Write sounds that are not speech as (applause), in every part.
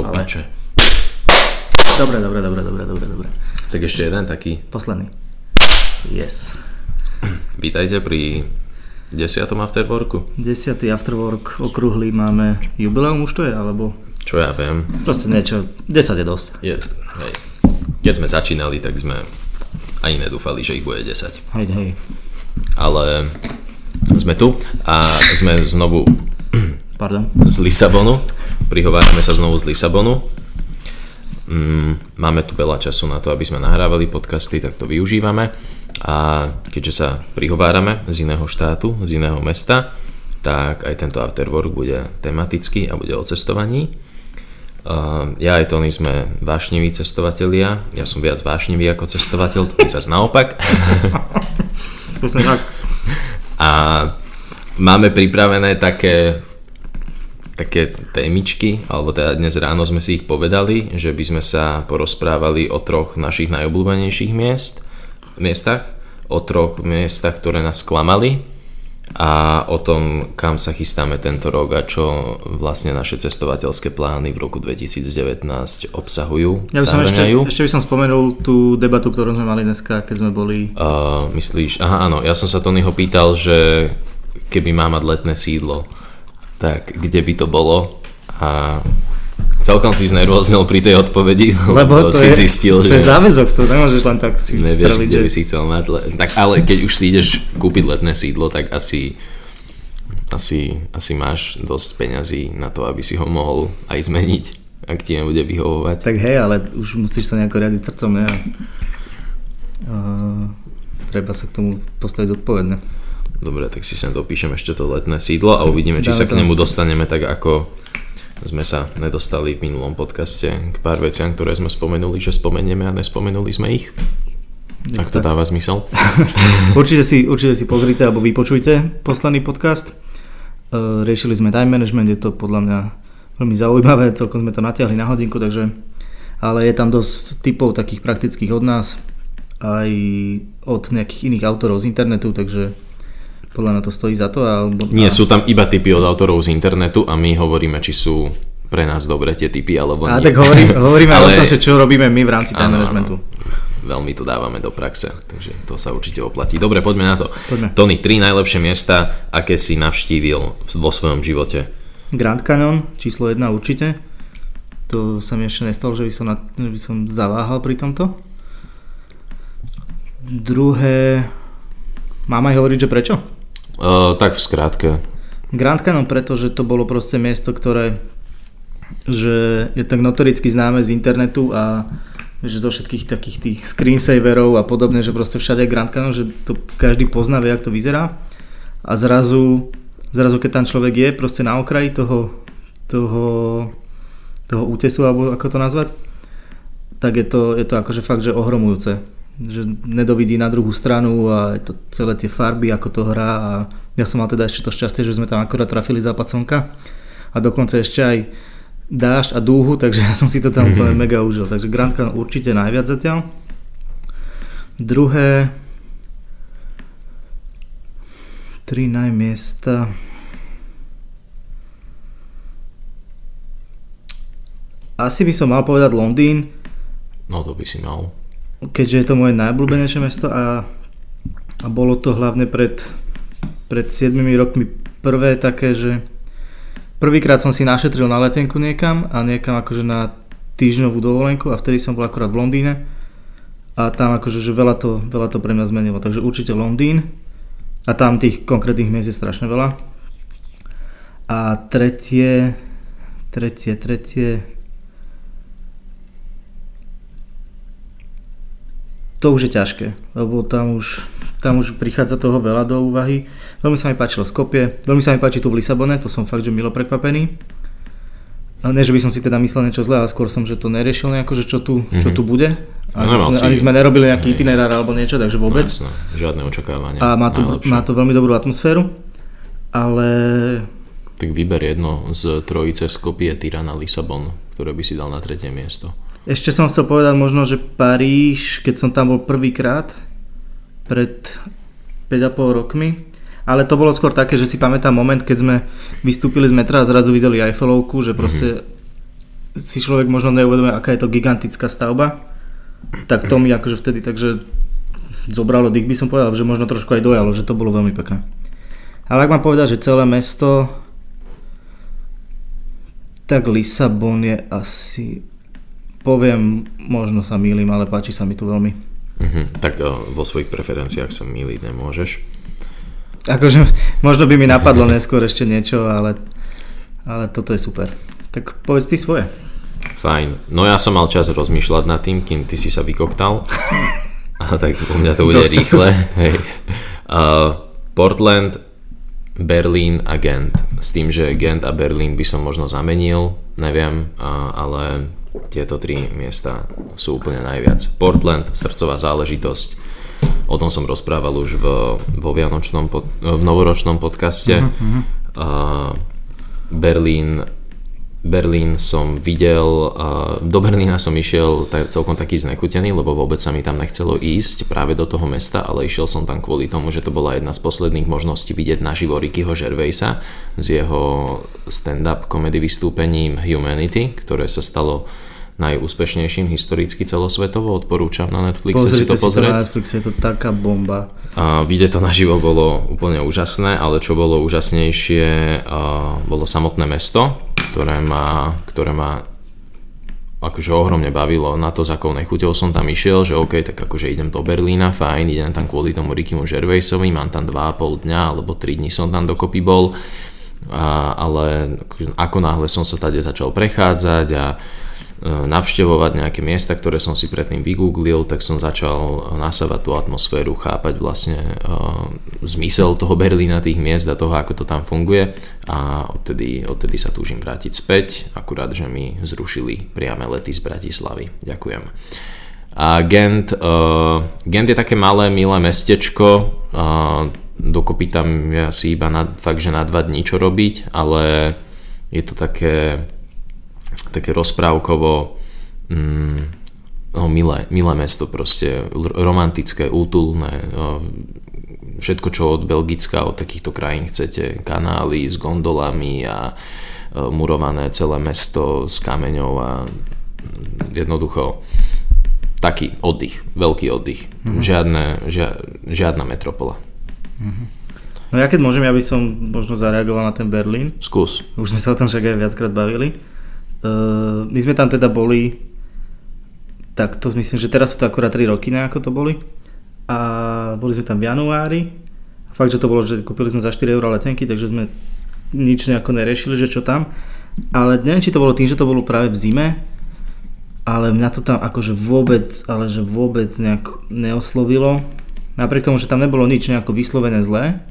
Do Ale- piče. Dobre, dobre, dobre, dobre, dobre, dobre. Tak ešte jeden taký. Posledný. Yes. Vítajte pri 10. afterworku. 10. afterwork okrúhly máme jubileum už to je, alebo Čo ja viem. proste niečo. 10 je dosť. Je, hej. Keď sme začínali, tak sme ani nedúfali, že ich bude 10. Hej, hej. Ale sme tu a sme znovu Pardon. z Lisabonu. Prihovárame sa znovu z Lisabonu. Mm, máme tu veľa času na to, aby sme nahrávali podcasty, tak to využívame. A keďže sa prihovárame z iného štátu, z iného mesta, tak aj tento afterwork bude tematický a bude o cestovaní. Ja aj Tony sme vášniví cestovatelia, ja som viac vášnivý ako cestovateľ, to je zase naopak. A máme pripravené také také témičky, alebo teda dnes ráno sme si ich povedali, že by sme sa porozprávali o troch našich najobľúbenejších miest, miestach, o troch miestach, ktoré nás sklamali a o tom, kam sa chystáme tento rok a čo vlastne naše cestovateľské plány v roku 2019 obsahujú, Ja by som ešte, ešte by som spomenul tú debatu, ktorú sme mali dneska, keď sme boli... Uh, myslíš, aha áno, ja som sa Tonyho pýtal, že keby má mať letné sídlo, tak kde by to bolo a celkom si znervoznil pri tej odpovedi, (laughs) lebo, to si je, zistil, to je že záväzok, to nemôžeš len tak si nevieš, streliť, kde že... by si chcel mať. Le- tak ale keď už si ideš kúpiť letné sídlo, tak asi, asi, asi máš dosť peňazí na to, aby si ho mohol aj zmeniť, ak ti nebude vyhovovať. Tak hej, ale už musíš sa nejako riadiť srdcom, ne? A, treba sa k tomu postaviť zodpovedne. Dobre, tak si sem dopíšem ešte to letné sídlo a uvidíme, či Dáme sa k nemu dostaneme tak, ako sme sa nedostali v minulom podcaste k pár veciam, ktoré sme spomenuli, že spomenieme a nespomenuli sme ich. Ak to dáva zmysel. (laughs) Určite si, určite si pozrite alebo vypočujte posledný podcast. E, riešili sme time management, je to podľa mňa veľmi zaujímavé, celkom sme to natiahli na hodinku, takže ale je tam dosť typov takých praktických od nás, aj od nejakých iných autorov z internetu, takže podľa mňa to stojí za to. Alebo, Nie, sú tam iba typy od autorov z internetu a my hovoríme, či sú pre nás dobré tie typy, alebo a nie. tak hovorím, (laughs) hovoríme ale... o tom, čo robíme my v rámci time managementu. Veľmi to dávame do praxe, takže to sa určite oplatí. Dobre, poďme na to. Poďme. Tony, tri najlepšie miesta, aké si navštívil vo svojom živote. Grand Canyon, číslo 1 určite. To sa mi ešte nestalo, že by som, na, by som zaváhal pri tomto. Druhé... Mám aj hovoriť, že prečo? Uh, tak v skratke. Grand Canyon preto, to bolo proste miesto, ktoré že je tak notoricky známe z internetu a že zo všetkých takých tých screensaverov a podobne, že proste všade je Grand Canyon, že to každý pozná, vie, jak to vyzerá. A zrazu, zrazu keď tam človek je proste na okraji toho, toho, toho útesu, alebo ako to nazvať, tak je to, je to akože fakt, že ohromujúce. Že nedovidí na druhú stranu a to celé tie farby, ako to hrá a ja som mal teda ešte to šťastie, že sme tam akorát trafili západ slnka a dokonca ešte aj dážď a dúhu, takže ja som si to tam (laughs) úplne mega užil. Takže Grand Canyon určite najviac zatiaľ. Druhé, tri najmiesta. Asi by som mal povedať Londýn, No to by si mal. Keďže je to moje najobľúbenejšie mesto a, a bolo to hlavne pred, pred 7 rokmi prvé také, že prvýkrát som si našetril na letenku niekam a niekam akože na týždňovú dovolenku a vtedy som bol akorát v Londýne a tam akože že veľa, to, veľa to pre mňa zmenilo, takže určite Londýn a tam tých konkrétnych miest je strašne veľa. A tretie, tretie, tretie, to už je ťažké, lebo tam už, tam už prichádza toho veľa do úvahy. Veľmi sa mi páčilo Skopie, veľmi sa mi páči tu v Lisabone, to som fakt, že milo prekvapený. A ne, že by som si teda myslel niečo zlé, ale skôr som, že to neriešil nejako, že čo tu, čo Mhm. tu bude. Ani, nemal sme, si- ani sme nerobili nejaký itinerár alebo niečo, takže vôbec. No, jasné, žiadne očakávania. A má to, Najlepšie. má to veľmi dobrú atmosféru, ale Tak vyber jedno z trojice Skopie, Tirana, Lisabon, ktoré by si dal na tretie miesto. Ešte som chcel povedať možno, že Paríž, keď som tam bol prvýkrát, pred 5,5 rokmi, ale to bolo skôr také, že si pamätám moment, keď sme vystúpili z metra a zrazu videli Eiffelovku, že proste si človek možno neuvedomuje, aká je to gigantická stavba, tak to mi akože vtedy takže zobralo dých, by som povedal, že možno trošku aj dojalo, že to bolo veľmi pekné. Ale ak mám povedať, že celé mesto, tak Lisabon je asi, poviem, možno sa mýlim, ale páči sa mi tu veľmi. Uh-huh. Tak uh, vo svojich preferenciách sa mýliť nemôžeš. Akože možno by mi napadlo (laughs) neskôr ešte niečo, ale, ale toto je super. Tak povedz ty svoje. Fajn. No ja som mal čas rozmýšľať nad tým, kým ty si sa vykoktal. (laughs) A tak u mňa to bude rýchle. Hej. Uh, Portland, Berlín a Gent. S tým, že Gent a Berlín by som možno zamenil, neviem, uh, ale tieto tri miesta sú úplne najviac. Portland, srdcová záležitosť. O tom som rozprával už v, vo Vianočnom, pod, v novoročnom podcaste. Uh-huh. Uh, Berlín Berlín som videl, do Berlína som išiel celkom taký znechutený, lebo vôbec sa mi tam nechcelo ísť práve do toho mesta, ale išiel som tam kvôli tomu, že to bola jedna z posledných možností vidieť naživo Rickyho Gervaisa s jeho stand-up komedy vystúpením Humanity, ktoré sa stalo najúspešnejším historicky celosvetovo. Odporúčam na Netflixe Pozrite si to pozrieť. Si to na Netflixe, je to taká bomba. A vidieť to naživo bolo úplne úžasné, ale čo bolo úžasnejšie, bolo samotné mesto, ktoré ma, ktoré ma akože ohromne bavilo na to, za akou nechuťou som tam išiel, že OK, tak akože idem do Berlína, fajn, idem tam kvôli tomu Rickymu Gervaisovi, mám tam 2,5 dňa alebo 3 dní som tam dokopy bol, a, ale akože ako náhle som sa tady začal prechádzať a navštevovať nejaké miesta, ktoré som si predtým vygooglil, tak som začal nasávať tú atmosféru, chápať vlastne uh, zmysel toho Berlína, tých miest a toho, ako to tam funguje a odtedy, odtedy sa túžim vrátiť späť, akurát, že mi zrušili priame lety z Bratislavy. Ďakujem. A Gent, uh, Gent je také malé, milé mestečko, uh, dokopy tam je asi iba na, fakt, že na dva dní čo robiť, ale je to také také rozprávkovo mm, no, milé, milé mesto proste, romantické, útulné, no, všetko čo od Belgicka, od takýchto krajín chcete, kanály s gondolami a e, murované celé mesto s kameňou a jednoducho taký oddych, veľký oddych. Mm-hmm. Žiadne, žia, žiadna metropola. Mm-hmm. No ja keď môžem, ja by som možno zareagoval na ten Berlín. Skús. Už sme sa o tom však aj viackrát bavili. Uh, my sme tam teda boli, tak to myslím, že teraz sú to akorát 3 roky, ne, ako to boli. A boli sme tam v januári. A fakt, že to bolo, že kúpili sme za 4 eur letenky, takže sme nič nejako neriešili, že čo tam. Ale neviem, či to bolo tým, že to bolo práve v zime, ale mňa to tam akože vôbec, ale že vôbec nejak neoslovilo. Napriek tomu, že tam nebolo nič nejako vyslovené zlé,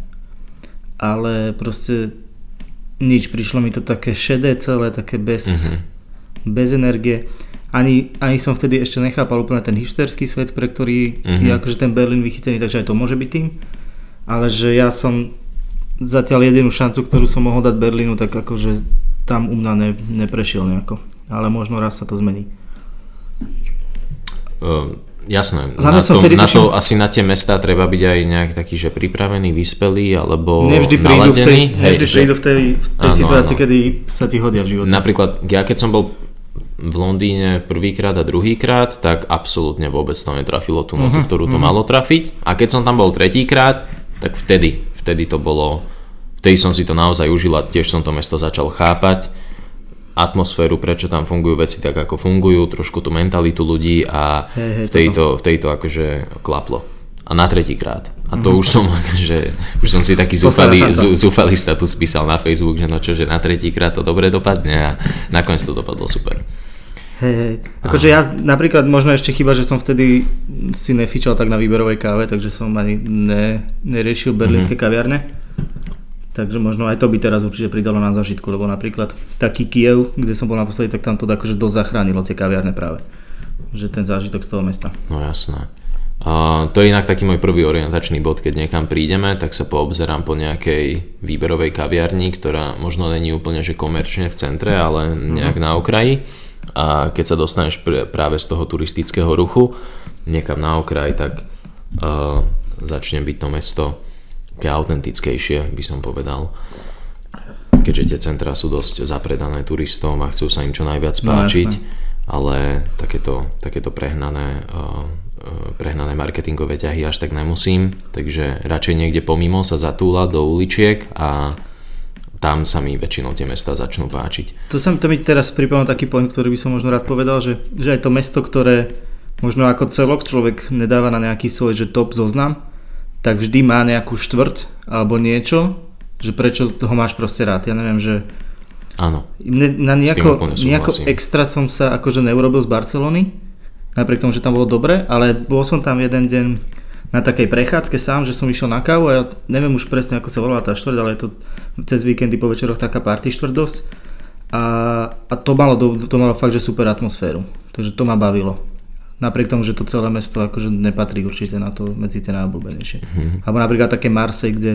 ale proste nič, prišlo mi to také šedé celé, také bez, uh-huh. bez energie. Ani, ani som vtedy ešte nechápal úplne ten hipsterský svet, pre ktorý uh-huh. je akože ten Berlin vychytený, takže aj to môže byť tým. Ale že ja som zatiaľ jedinú šancu, ktorú som mohol dať Berlínu, tak akože tam u mňa ne, neprešiel nejako. Ale možno raz sa to zmení. Um, Jasné, Hlavne na, to, na to asi na tie mesta treba byť aj nejak taký, že pripravený, vyspelý alebo nevždy prídu naladený. v tej, hej, nevždy že... prídu v tej, v tej áno, situácii, áno. kedy sa ti hodia v živote. Napríklad, ja keď som bol v Londýne prvýkrát a druhýkrát, tak absolútne vôbec to netrafilo tú notu, uh-huh, ktorú to uh-huh. malo trafiť. A keď som tam bol tretíkrát, tak vtedy, vtedy to bolo, vtedy som si to naozaj užil a tiež som to mesto začal chápať atmosféru, prečo tam fungujú veci tak, ako fungujú, trošku tú mentalitu ľudí a hey, hey, v, tejto, v tejto akože klaplo. A na tretíkrát. A to mm-hmm. už som, (laughs) že už som si taký zúfalý, zúfalý status písal na Facebook, že no čo, že na tretíkrát to dobre dopadne a nakoniec to dopadlo super. Hej, hej. Akože ja napríklad možno ešte chyba, že som vtedy si nefičal tak na výberovej káve, takže som ani ne, neriešil berlínske mm-hmm. kaviarne. Takže možno aj to by teraz určite pridalo na zažitku, lebo napríklad taký Kiev, kde som bol naposledy, tak tam to akože dosť zachránilo tie kaviarne práve. Že ten zážitok z toho mesta. No jasné. A to je inak taký môj prvý orientačný bod, keď niekam prídeme, tak sa poobzerám po nejakej výberovej kaviarni, ktorá možno není úplne že komerčne v centre, ale nejak mm-hmm. na okraji. A keď sa dostaneš pr- práve z toho turistického ruchu niekam na okraj, tak uh, začne byť to mesto také autentickejšie, by som povedal. Keď keďže tie centra sú dosť zapredané turistom a chcú sa im čo najviac No, páčiť, jasné. ale takéto, takéto prehnané, uh, prehnané marketingové ťahy až tak nemusím, takže radšej niekde pomimo sa zatúla do uličiek a tam sa mi väčšinou tie mesta začnú páčiť. To, sa, to mi teraz pripomínal taký point, ktorý by som možno rád povedal, že, že aj to mesto, ktoré možno ako celok človek nedáva na nejaký svoj že top zoznam, tak vždy má nejakú štvrť alebo niečo, že prečo ho máš proste rád. Ja neviem, že Áno, na nejako, nejako extra som sa akože neurobil z Barcelony, napriek tomu, že tam bolo dobre, ale bol som tam jeden deň na takej prechádzke sám, že som išiel na kávu a ja neviem už presne, ako sa volá tá štvrť, ale je to cez víkendy po večeroch taká party štvrť dosť. A, a to, malo, to malo fakt, že super atmosféru. Takže to ma bavilo. Napriek tomu, že to celé mesto akože nepatrí určite na to medzi tie najobľúbenejšie. Mhm. Alebo napríklad také Marseille, kde,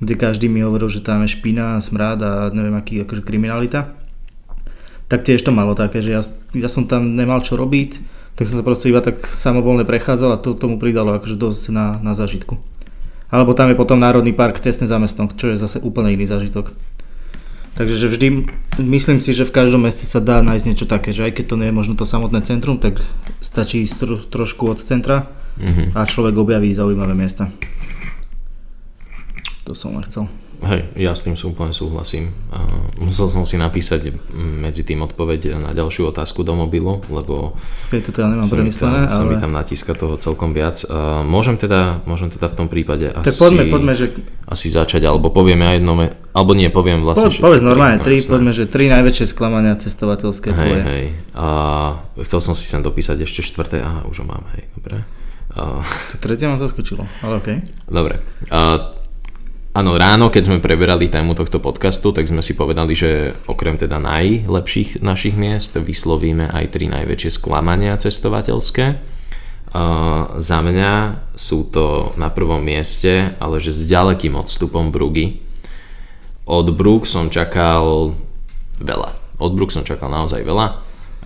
kde každý mi hovoril, že tam je špina, smrad a neviem aký akože kriminalita. Tak tiež to malo také, že ja, ja som tam nemal čo robiť, tak som sa proste iba tak samovolne prechádzal a to tomu pridalo akože dosť na, na zážitku. Alebo tam je potom Národný park tesne za mestom, čo je zase úplne iný zážitok. Takže že vždy, myslím si, že v každom meste sa dá nájsť niečo také, že aj keď to nie je možno to samotné centrum, tak stačí ísť tro, trošku od centra Mhm. a človek objaví zaujímavé miesta. To som len chcel. Hej, ja s tým úplne súhlasím. Musel som si napísať medzi tým odpoveď na ďalšiu otázku do mobilu, lebo Keď toto ja nemám sa mi, tam, sa mi ale... tam natíska toho celkom viac. Môžem teda, môžem teda v tom prípade Tak asi, poďme, poďme, že asi začať, alebo poviem ja jedno, alebo nie, poviem po, vlastne, že povedz normálne, no, tri, jasné. poďme, že tri najväčšie sklamania cestovateľské Hej, tvoje. hej. A chcel som si sem dopísať ešte štvrté, aha, už ho mám, hej, dobre. A, To tretie ma zaskočilo, ale okej. Dobre. A, áno, ráno, keď sme preberali tému tohto podcastu, tak sme si povedali, že okrem teda najlepších našich miest vyslovíme aj tri najväčšie sklamania cestovateľské. A, za mňa sú to na prvom mieste, ale že s ďalekým odstupom Brugy. Od Brug som čakal veľa. Od Brug som čakal naozaj veľa.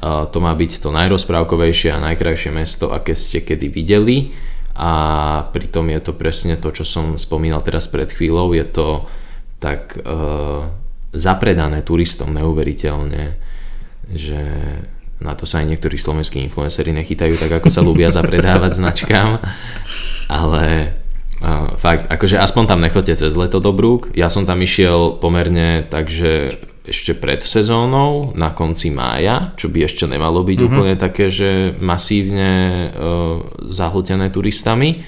A to má byť to najrozprávkovejšie a najkrajšie mesto, aké ste kedy videli a pritom je to presne to, čo som spomínal teraz pred chvíľou, je to tak e, zapredané turistom neuveriteľne, že na to sa aj niektorí slovenskí influenceri nechytajú tak, ako sa ľúbia zapredávať značkám, ale uh, fakt, akože aspoň tam nechoďte cez leto do Brúk. Ja som tam išiel pomerne takže ešte pred sezónou, na konci mája, čo by ešte nemalo byť mm-hmm. úplne také, že masívne uh, zahltené turistami.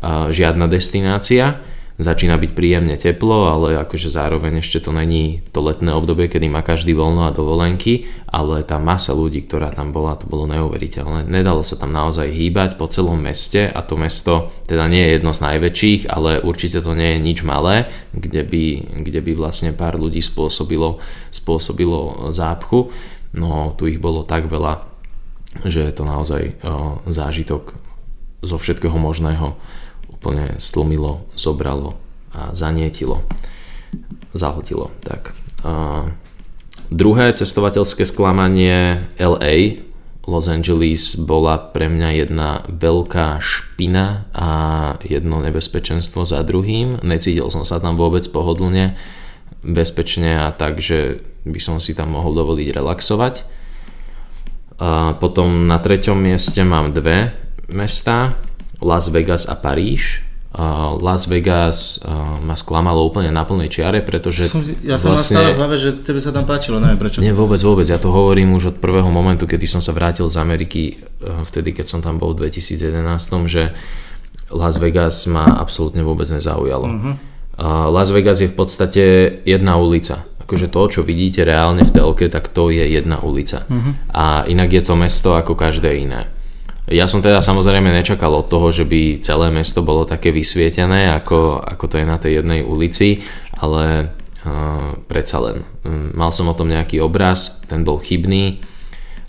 Uh, žiadna destinácia. Začína byť príjemne teplo, ale akože zároveň ešte to není to letné obdobie, kedy má každý voľno a dovolenky, ale tá masa ľudí, ktorá tam bola, to bolo neuveriteľné. Nedalo sa tam naozaj hýbať po celom meste a to mesto teda nie je jedno z najväčších, ale určite to nie je nič malé, kde by, kde by vlastne pár ľudí spôsobilo, spôsobilo zápchu. No tu ich bolo tak veľa, že je to naozaj o, zážitok zo všetkého možného úplne stlmilo, zobralo a zanietilo, zahltilo. Tak. A druhé cestovateľské sklamanie LA, Los Angeles bola pre mňa jedna veľká špina a jedno nebezpečenstvo za druhým. Necítil som sa tam vôbec pohodlne, bezpečne a tak, že by som si tam mohol dovoliť relaxovať. A potom na treťom mieste mám dve mesta, Las Vegas a Paríž. Uh, Las Vegas uh, ma sklamalo úplne na plnej čiare, pretože Som, ja som vlastne... mal stále v hlave, že tebe sa tam páčilo, neviem prečo. Nie, vôbec, vôbec. Ja to hovorím už od prvého momentu, kedy som sa vrátil z Ameriky, uh, vtedy, keď som tam bol v 2011, že Las Vegas ma absolútne vôbec nezaujalo. Uh-huh. Uh, Las Vegas je v podstate jedna ulica. Akože to, čo vidíte reálne v telke, tak to je jedna ulica. Uh-huh. A inak je to mesto ako každé iné. Ja som teda samozrejme nečakal od toho, že by celé mesto bolo také vysvietené, ako, ako to je na tej jednej ulici, ale uh, predsa len. Um, mal som o tom nejaký obraz, ten bol chybný.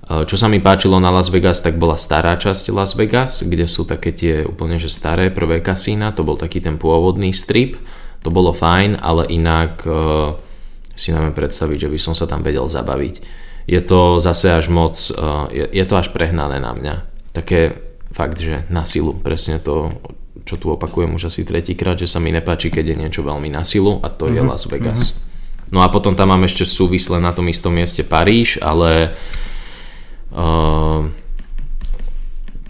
Uh, čo sa mi páčilo na Las Vegas, tak bola stará časť Las Vegas, kde sú také tie úplne že staré prvé kasína, to bol taký ten pôvodný strip, to bolo fajn, ale inak uh, si neviem predstaviť, že by som sa tam vedel zabaviť. Je to zase až moc, je, je to až prehnané na mňa také fakt, že na silu, presne to, čo tu opakujem už asi tretíkrát, že sa mi nepáči, keď je niečo veľmi na silu a to mm-hmm. je Las Vegas. Mm-hmm. No a potom tam mám ešte súvisle na tom istom mieste Paríž, ale uh,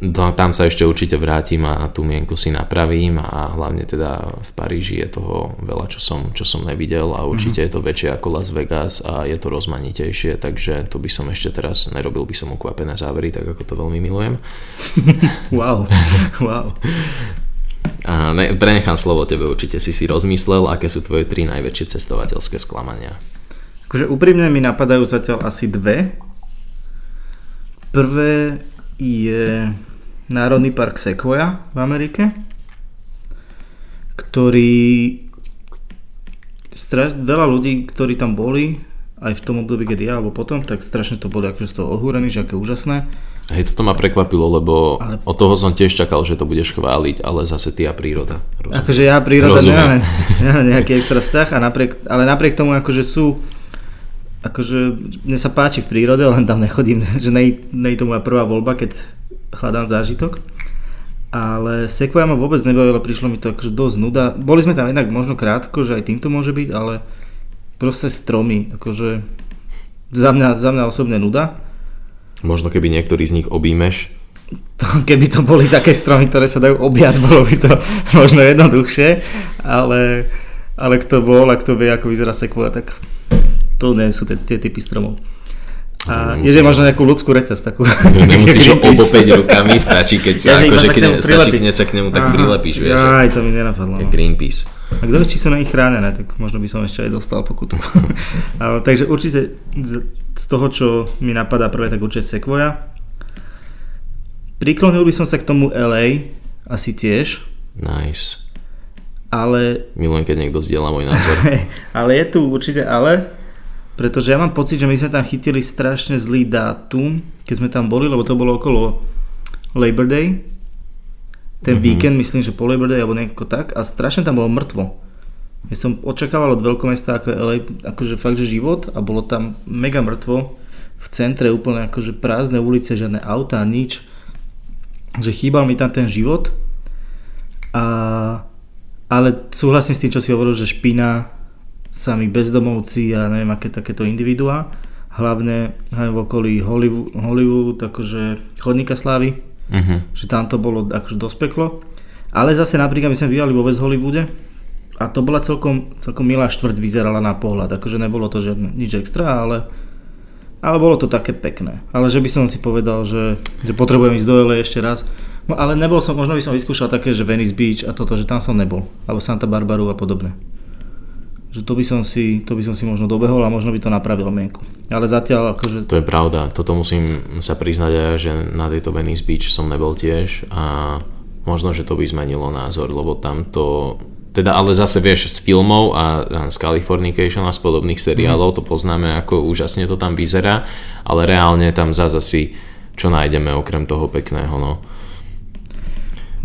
tam sa ešte určite vrátim a tú mienku si napravím a hlavne teda v Paríži je toho veľa, čo som, čo som nevidel a určite mm-hmm. je to väčšie ako Las Vegas a je to rozmanitejšie, takže to by som ešte teraz nerobil by som ukvapené závery, tak ako to veľmi milujem. (laughs) wow, (laughs) wow. A ne, prenechám slovo tebe, určite si si rozmyslel, aké sú tvoje tri najväčšie cestovateľské sklamania. Akože úprimne mi napadajú zatiaľ asi dve. Prvé je Národný park Sequoia v Amerike, ktorý straš, veľa ľudí, ktorí tam boli, aj v tom období, keď ja, alebo potom, tak strašne to boli akože z toho ohúrení, že aké úžasné. Hej, toto ma prekvapilo, lebo ale... od toho som tiež čakal, že to budeš chváliť, ale zase ty a príroda. Rozumiem. Akože ja a príroda nemám, nemám (laughs) nejaký extra vzťah, a napriek, ale napriek tomu akože sú, akože mne sa páči v prírode, len tam nechodím, (laughs) že nej, nej to moja prvá voľba, keď hľadám zážitok. Ale Sequoia ma vôbec nebavilo, prišlo mi to akože dosť nuda. Boli sme tam jednak možno krátko, že aj týmto môže byť, ale proste stromy, akože za mňa, za mňa osobne nuda. Možno keby niektorý z nich obímeš. Keby to boli také stromy, ktoré sa dajú objať, bolo by to (laughs) možno jednoduchšie, ale, ale kto bol a kto vie, ako vyzerá Sequoia, tak to nie sú tie, tie typy stromov. A je možno nejakú ľudskú reťaz takú. (laughs) Nemusíš ho (laughs) obopeť rukami, stačí keď sa, ja, akože keď, stačí, keď sa k nemu tak Aha, prilepíš, vieš. Aj, to mi nenapadlo. No. Greenpeace. A kto či sú na nich chránené, tak možno by som ešte aj dostal pokutu. (laughs) Ale, takže určite z toho, čo mi napadá prvé, tak určite Sequoia. Priklonil by som sa k tomu LA, asi tiež. Nice. Ale... Milujem, keď niekto zdieľa môj názor. ale je tu určite ale, pretože ja mám pocit, že my sme tam chytili strašne zlý dátum, keď sme tam boli, lebo to bolo okolo Labor Day. Ten mm-hmm. víkend, myslím, že po Labor Day alebo nejako tak a strašne tam bolo mŕtvo. Ja som očakával od veľkomesta ako LA, akože fakt, že život a bolo tam mega mŕtvo. V centre úplne akože prázdne ulice, žiadne auta, nič. Že chýbal mi tam ten život. A, ale súhlasím s tým, čo si hovoril, že špina sami bezdomovci a neviem aké takéto individuá, hlavne, hlavne v okolí Hollywood, Hollywood akože chodníka slávy, uh-huh. že tam to bolo akože dosť peklo. Ale zase napríklad my sme bývali vo West Hollywoode a to bola celkom, celkom milá štvrť, vyzerala na pohľad, akože nebolo to žiadne, nič extra, ale, ale bolo to také pekné. Ale že by som si povedal, že, že potrebujem ísť do LA ešte raz, No, ale nebol som, možno by som vyskúšal také, že Venice Beach a toto, že tam som nebol. Alebo Santa Barbaru a podobne že to by som si, to by som si možno dobehol a možno by to napravilo mienku. Ale zatiaľ akože... To je pravda, toto musím sa priznať aj, že na tejto Venice Beach som nebol tiež a možno, že to by zmenilo názor, lebo tam to... Teda ale zase vieš, z filmov a z Californication a z podobných seriálov mm. to poznáme, ako úžasne to tam vyzerá, ale reálne tam zase asi čo nájdeme okrem toho pekného, no.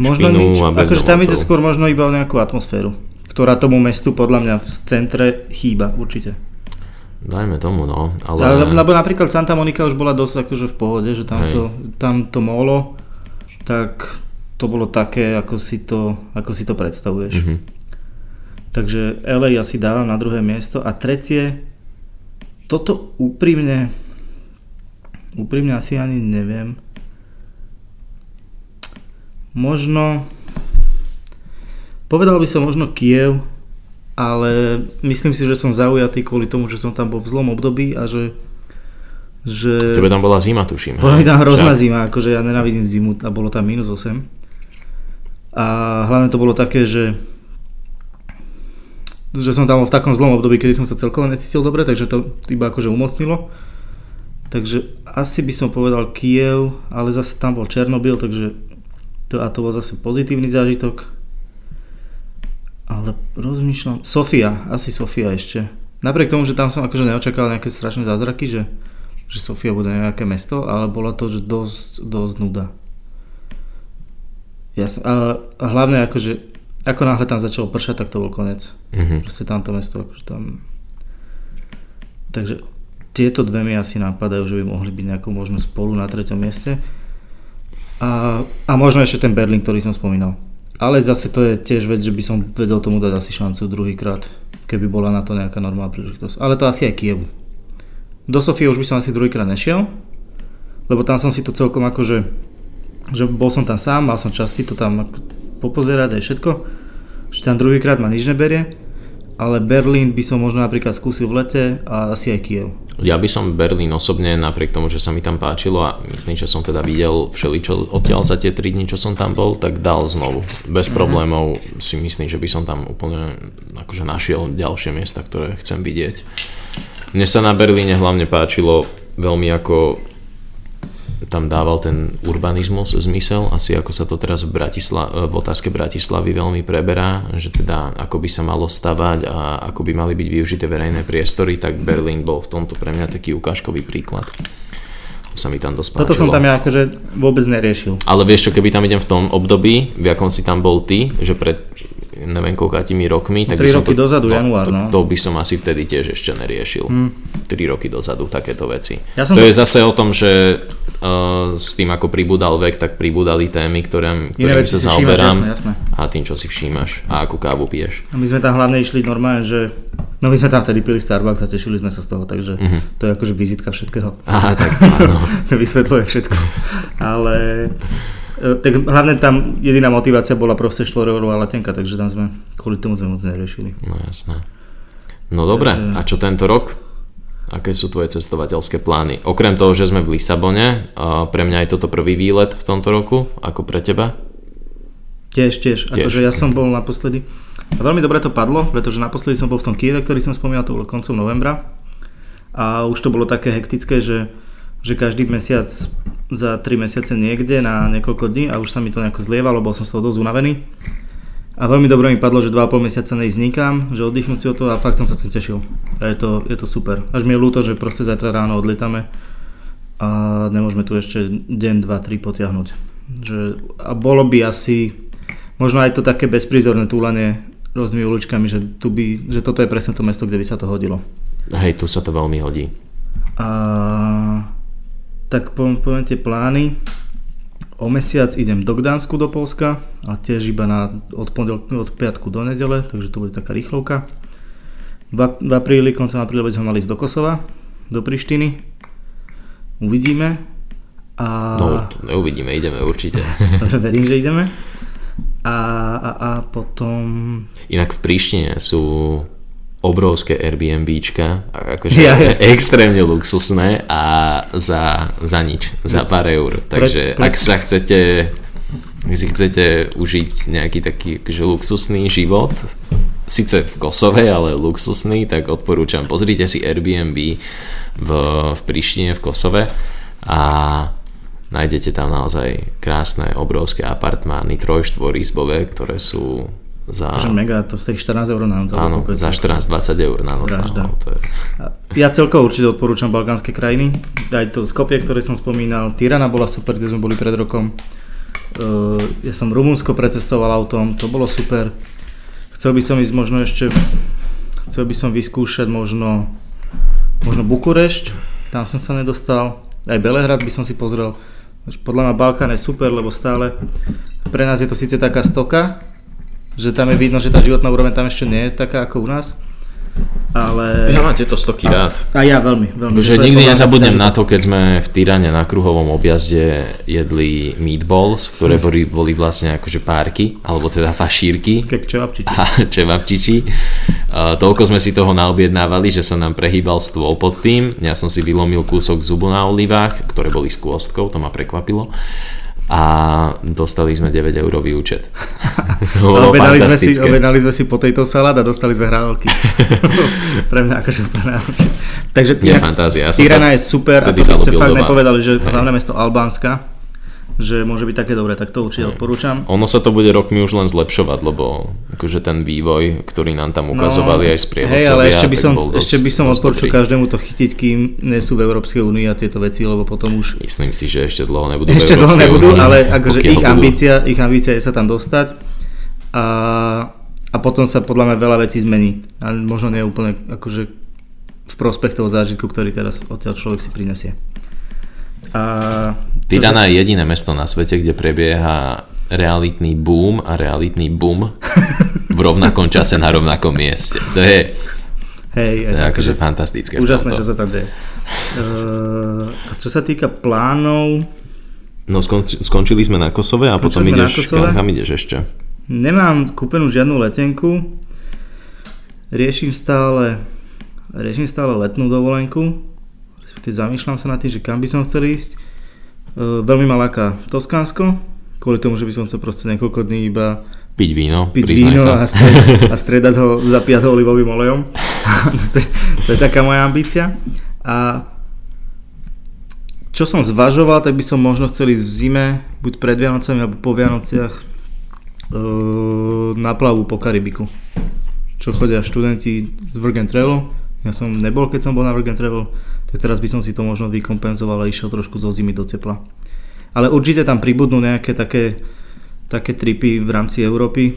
Možno nič, akože tam ide skôr možno iba o nejakú atmosféru ktorá tomu mestu podľa mňa v centre chýba určite. Dajme tomu, no. Ale... lebo napríklad Santa Monica už bola dosť akože v pohode, že tam, to, tam to molo, tak to bolo také, ako si to, ako si to predstavuješ. Mm-hmm. Takže LA asi dávam na druhé miesto. A tretie, toto úprimne, úprimne asi ani neviem. Možno, Povedal by som možno Kiev, ale myslím si, že som zaujatý kvôli tomu, že som tam bol v zlom období a že že... Tebe tam bola zima, tuším. Bola mi tam hrozná Však. zima, akože ja nenávidím zimu a bolo tam minus 8. A hlavne to bolo také, že že som tam v takom zlom období, kedy som sa celkovo necítil dobre, takže to iba akože umocnilo. Takže asi by som povedal Kiev, ale zase tam bol Černobyl, takže to, a to bol zase pozitívny zážitok ale rozmýšľam, Sofia, asi Sofia ešte. Napriek tomu, že tam som akože neočakal nejaké strašné zázraky, že, že Sofia bude nejaké mesto, ale bola to že dosť, dosť nuda. Ja som, a, a hlavne akože, ako náhle tam začalo pršať, tak to bol konec. Mm-hmm. Proste tamto mesto, akože tam... Takže tieto dve mi asi napadajú, že by mohli byť nejakú možno spolu na treťom mieste. A, a možno ešte ten Berlin, ktorý som spomínal. Ale zase to je tiež vec, že by som vedel tomu dať asi šancu druhýkrát. keby bola na to nejaká normálna príležitosť. Ale to asi aj Kievu. Do Sofie už by som asi druhýkrát nešiel, lebo tam som si to celkom akože, že bol som tam sám, mal som čas si to tam popozerať aj všetko, že tam druhýkrát ma nič neberie, ale Berlín by som možno napríklad skúsil v lete a asi aj Kiev. Ja by som Berlín osobne, napriek tomu, že sa mi tam páčilo a myslím, že som teda videl všeličo odtiaľ za tie 3 dní, čo som tam bol, tak dal znovu. Bez mm-hmm. problémov si myslím, že by som tam úplne akože našiel ďalšie miesta, ktoré chcem vidieť. Mne sa na Berlíne hlavne páčilo veľmi ako tam dával ten urbanizmus zmysel, asi ako sa to teraz v, Bratisla- v otázke Bratislavy veľmi preberá, že teda ako by sa malo stavať a ako by mali byť využité verejné priestory, tak Berlín bol v tomto pre mňa taký ukážkový príklad. To sa mi tam dosť Toto som tam ja akože vôbec neriešil. Ale vieš čo, keby tam idem v tom období, v akom si tam bol ty, že pred neviem koľkátimi rokmi. Tak 3 by som roky to, dozadu, no, január, to, no. to by som asi vtedy tiež ešte neriešil. Hmm. 3 roky dozadu takéto veci. Ja to to- je zase o tom, že uh, s tým ako pribúdal vek, tak pribúdali témy, ktoré, veci sa zaoberám a tým, čo si všímaš a akú kávu piješ. A my sme tam hlavne išli normálne, že No my sme tam vtedy pili Starbucks a tešili sme sa z toho, takže Mhm. to je akože vizitka všetkého. Aha, tak (laughs) áno. to vysvetľuje všetko. Ale tak hlavne tam jediná motivácia bola proste 4 eurová letenka, takže tam sme, kvôli tomu sme moc neriešili. No jasné. No dobre, a čo tento rok? Aké sú tvoje cestovateľské plány? Okrem toho, že sme v Lisabone, a pre mňa je toto prvý výlet v tomto roku, ako pre teba? Tiež, tiež. Tiež. Akože ja som bol naposledy. A veľmi dobre to padlo, pretože naposledy som bol v tom Kieve, ktorý som spomínal, to bolo koncom novembra. A už to bolo také hektické, že, že každý mesiac za 3 mesiace niekde na niekoľko dní a už sa mi to nejako zlievalo, bol som z toho dosť unavený. A veľmi dobre mi padlo, že 2,5 mesiaca neísť nikam, že oddychnúť si od toho a fakt som sa tým tešil. A je to, je to super. Až mi je ľúto, že proste zajtra ráno odlietame a nemôžeme tu ešte deň, dva, tri potiahnuť. Že, a bolo by asi možno aj to také bezprízorné túlanie rôznymi uličkami, že, tu by, že toto je presne to mesto, kde by sa to hodilo. Hej, tu sa to veľmi hodí. A tak poviem, poviem tie plány. O mesiac idem do Gdansku do Polska a tiež iba na, od, pondel, od piatku do nedele, takže to bude taká rýchlovka. V, v apríli, koncom apríla by sme mali ísť do Kosova, do Prištiny. Uvidíme. A... No, neuvidíme, ideme určite. (laughs) Verím, že ideme. A, a, a potom... Inak v Príštine sú obrovské Airbnbčka, akože Ja, ja. extrémne luxusné a za, za nič, za pár eur. Takže pre- ak sa chcete, ak si chcete užiť nejaký taký akože luxusný život, síce v Kosove, ale luxusný, tak odporúčam, pozrite si Airbnb v, v Prištine, v Kosove a nájdete tam naozaj krásne, obrovské apartmány, trojštvorizbové, ktoré sú za... Že mega, to stojí 14 eur na noc. Áno, za to? 14-20 eur na noc. Áno, to je... Ja celkovo určite odporúčam balkánske krajiny. Aj to Skopie, ktoré som spomínal. Tirana bola super, kde sme boli pred rokom. Uh, ja som Rumunsko precestoval autom, to bolo super. Chcel by som ísť možno ešte, chcel by som vyskúšať možno, možno Bukurešť, tam som sa nedostal. Aj Belehrad by som si pozrel. Podľa mňa Balkán je super, lebo stále pre nás je to síce taká stoka, že tam je vidno, že tá životná úroveň tam ešte nie je taká ako u nás. Ale... Ja mám tieto stoky rád. A ja veľmi, veľmi. To je nikdy nezabudnem na to, keď sme v Tyrane na kruhovom objazde jedli meatballs, Hm. ktoré boli, boli vlastne akože párky, alebo teda fašírky Kek čevapčiči. a (laughs) čevapčiči. A toľko sme si toho naobjednávali, že sa nám prehýbal stôl pod tým. Ja som si vylomil kúsok zubu na olivách, ktoré boli s kôstkou, to ma prekvapilo. A dostali sme 9 eurový účet. (laughs) Objednali sme, si, objednali sme si potato salad a dostali sme hranolky. (laughs) Pre mňa akože úplne. Takže Tirana, fantázia. Ja Tirana je super a to by ste fakt doma. nepovedali, že hlavné mesto Albánska, že môže byť také dobré, tak to určite odporúčam. Ono sa to bude rokmi už len zlepšovať, lebo akože ten vývoj, ktorý nám tam ukazovali aj No, sprievodcovia, Hej, ale ešte by som, dosť, ešte by som odporúčil každému to chytiť, kým nie sú v Európskej únii a tieto veci, lebo potom už Myslím si, že ešte dlho nebudú ešte dlho nebudú, únii, ale akože ich budú. ambícia, ich ambícia je sa tam dostať a, a potom sa podľa mňa veľa vecí zmení. A možno nie úplne akože v prospech toho zážitku, ktorý teraz odtiaľ človek si prinesie. A Tirana je jediné mesto na svete, kde prebieha realitný boom a realitný boom v rovnakom čase na rovnakom mieste. To je, Hej, to je akože fantastické. Úžasné, čo sa tam deje. Uh, a čo sa týka plánov, No skonč, skončili sme na Kosove a potom ideš, Kosove. kam ideš ešte? nemám kúpenú žiadnu letenku. Riešim stále, riešim stále letnú dovolenku. Respektíve zamýšľam sa nad tým, že kam by som chcel ísť. Uh, veľmi ma láka Toskánsko, kvôli tomu, že by som chcel proste niekoľko dní iba Piť víno, piť víno sa. a, stred, (laughs) a stredať ho, zapiať ho olivovým olejom. (laughs) to, je, to je taká moja ambícia. A čo som zvažoval, tak by som možno chcel ísť v zime, buď pred Vianocami alebo po Vianociach, e, na plavu po Karibiku. Čo chodia študenti z Work and Travel. Ja som nebol, keď som bol na Work and Travel, tak teraz by som si to možno vykompenzoval a išiel trošku zo zimy do tepla. Ale určite tam pribudnú nejaké také, také tripy v rámci Európy.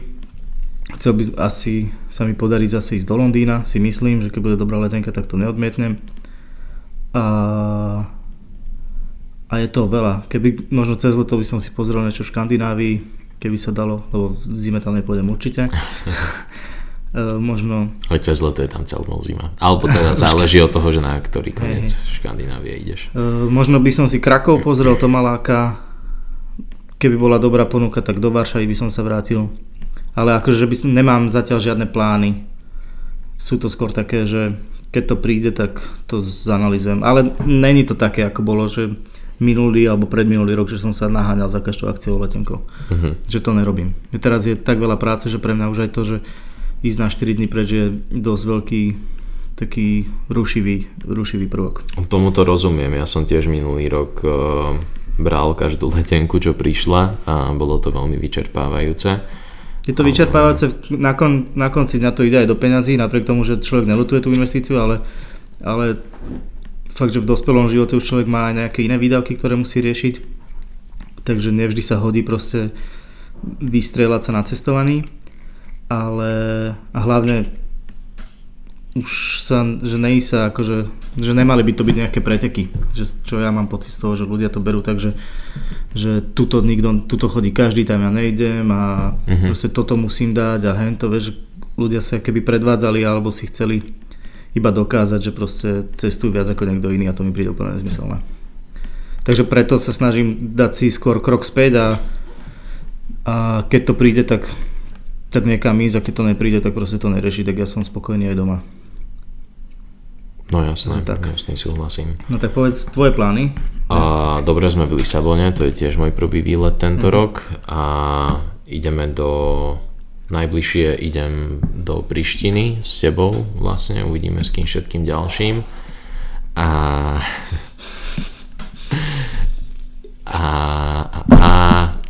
Chcel by asi sa mi podariť zase ísť do Londýna, si myslím, že keď bude dobrá letenka, tak to neodmietnem. A, a je to veľa. Keby možno cez leto by som si pozrel niečo v Škandinávii, keby sa dalo, lebo v zime tam nepôjdem určite. (laughs) E, možno, Hoď cez leto je tam celkom zima. Alebo teda (laughs) záleží od toho, že na ktorý koniec Škandinávie ideš. e, možno by som si Krakov pozrel, to Maláka. Keby bola dobrá ponuka, tak do Varšavy by som sa vrátil. Ale akože by som, nemám zatiaľ žiadne plány. Sú to skôr také, že keď to príde, tak to zanalizujem. Ale není to také, ako bolo, že minulý alebo predminulý rok, že som sa naháňal za každou akciou letenkou. Mhm. Že to nerobím. Teraz je tak veľa práce, že pre mňa už aj to, že ísť na 4 dní preč je dosť veľký taký rušivý, rušivý prvok. Tomuto rozumiem. Ja som tiež minulý rok eh, bral každú letenku, čo prišla a bolo to veľmi vyčerpávajúce. Je to vyčerpávajúce, na, kon, na konci dňa to ide aj do peňazí, napriek tomu, že človek nelutuje tú investíciu, ale, ale fakt, že v dospelom živote už človek má aj nejaké iné výdavky, ktoré musí riešiť. Takže nevždy sa hodí proste vystrelať sa na cestovaní, ale a hlavne už sa, že nej sa akože, že nemali by to byť nejaké preteky, že, čo ja mám pocit z toho, že ľudia to berú tak, že, že tuto nikto, tuto chodí každý, tam ja nejdem a Mhm. uh-huh. proste toto musím dať a hento, vieš, ľudia sa keby predvádzali alebo si chceli iba dokázať, že proste cestujú viac ako niekto iný a to mi príde úplne nezmyselné. Takže preto sa snažím dať si skôr krok späť a, a keď to príde, tak, tak niekam ísť a keď to nepríde, tak proste to nerieši, tak ja som spokojný aj doma. No jasné, Tak. jasne súhlasím. No tak povedz tvoje plány. A dobre sme v Lisabone, to je tiež môj prvý výlet tento Mhm. rok a ideme do najbližšie idem do Prištiny s tebou vlastne, uvidíme s kým všetkým ďalším a (laughs) a, a, a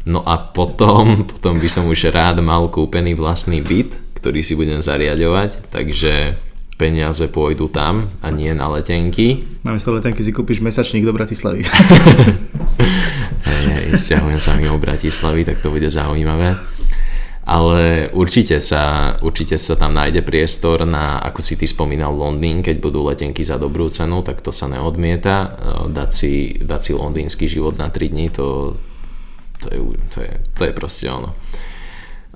no a potom, (laughs) potom by som už rád mal kúpený vlastný byt, ktorý si budem zariadovať, takže peniaze pôjdu tam a nie na letenky. Namiesto letenky si kúpiš mesačník do Bratislavy. (laughs) (laughs) Stiahujem sa mimo Bratislavy, tak to bude zaujímavé. Ale určite sa, určite sa tam nájde priestor na, ako si ty spomínal, Londýn, keď budú letenky za dobrú cenu, tak to sa neodmieta. E, Dať si, dať si londýnsky život na 3 dní, to, to, je, to, je, to je proste ono.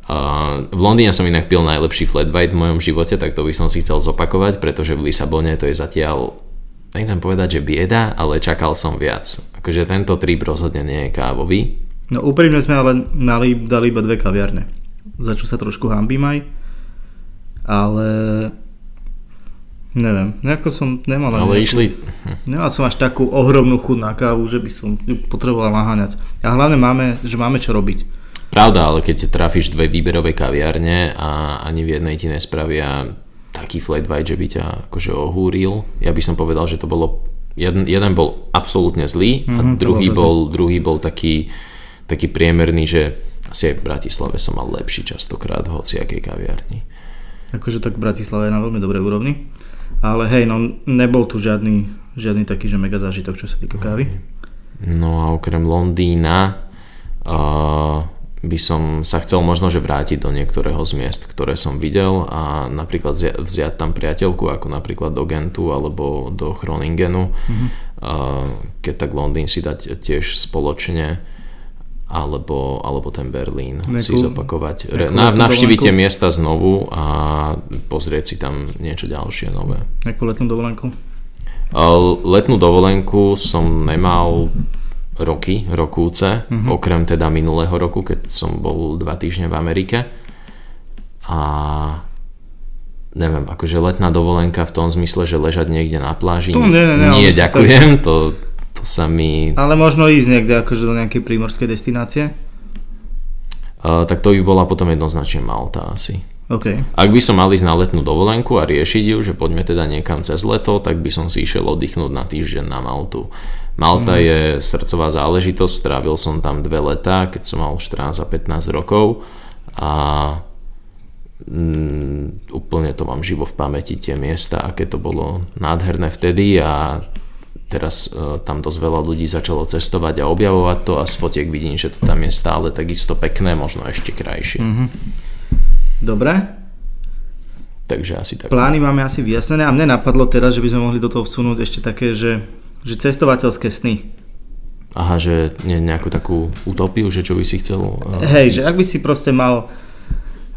Uh, v Londýne som inak pil najlepší flat white v mojom živote, tak to by som si chcel zopakovať, pretože v Lisabone to je zatiaľ, nechcem povedať, že bieda, ale čakal som viac. Akože tento trip rozhodne nie je kávový. No úprimne sme ale mali, dali iba dve kaviarne. Za čo sa trošku hambím aj. Ale neviem, nejako som nemal Ale nejakú, išli, Nemal som až takú ohromnú chuť na kávu, že by som ju potreboval naháňať. A hlavne máme, že máme čo robiť. pravda, ale keď trafíš dve výberové kaviarne a ani v jednej ti nespravia taký flat white, že by ťa akože ohúril, ja by som povedal, že to bolo, jeden, jeden bol absolútne zlý a Mhm, to druhý, bol, druhý bol taký, taký priemerný, že asi aj v Bratislave som mal lepší častokrát v hociakej kaviarni. Akože tak Bratislava je na veľmi dobrej úrovni. Ale hej, no nebol tu žiadny, žiadny taký, že mega zážitok, čo sa týka kávy. No a okrem Londýna uh, by som sa chcel možno že vrátiť do niektorého z miest, ktoré som videl a napríklad vzia- vziať tam priateľku ako napríklad do Gentu alebo do Chroningenu. Uh, keď tak Londýn si dať tiež spoločne alebo, alebo ten Berlín Nejakú- si zopakovať. Re, na, dovolenku? miesta znovu a pozrieť si tam niečo ďalšie nové. Nejakú letnú dovolenku? Letnú dovolenku som nemal roky, rokúce, Mhm. okrem teda minulého roku, keď som bol dva týždne v Amerike. A neviem, akože letná dovolenka v tom zmysle, že ležať niekde na pláži. To nie, nie, nie, nie ďakujem, to, to sa mi... Ale možno ísť niekde akože do nejakej prímorskej destinácie? Uh, tak to by bola potom jednoznačne Malta asi. OK. Ak by som mal ísť na letnú dovolenku a riešiť ju, že poďme teda niekam cez leto, tak by som si išiel oddychnúť na týždeň na Maltu. Malta je srdcová záležitosť, strávil som tam dve leta, keď som mal 14 a 15 rokov a mm, úplne to mám živo v pamäti tie miesta, aké to bolo nádherné vtedy a teraz e, tam dosť veľa ľudí začalo cestovať a objavovať to a z fotiek vidím, že to tam je stále takisto pekné, možno ešte krajšie. Dobre. Takže asi tak. Plány máme asi vyjasnené a mne napadlo teraz, že by sme mohli do toho vsunúť ešte také, že, že cestovateľské sny. Aha, že ne, nejakú takú utopiu, že čo by si chcel... Uh, Hej, že ak by si proste mal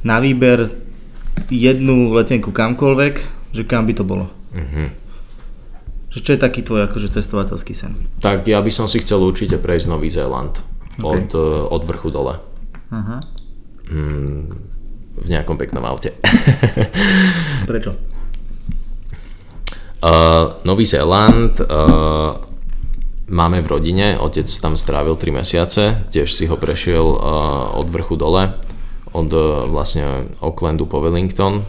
na výber jednu letenku kamkoľvek, že kam by to bolo? uh-huh. Že čo je taký tvoj akože cestovateľský sen? Tak ja by som si chcel určite prejsť Nový Zéland. Od, uh, od vrchu dole. Aha. Mm, v nejakom peknom aute. (laughs) Prečo? uh, Nový Zéland uh, máme v rodine, otec tam strávil 3 mesiace, tiež si ho prešiel uh, od vrchu dole, od uh, vlastne Aucklandu po Wellington,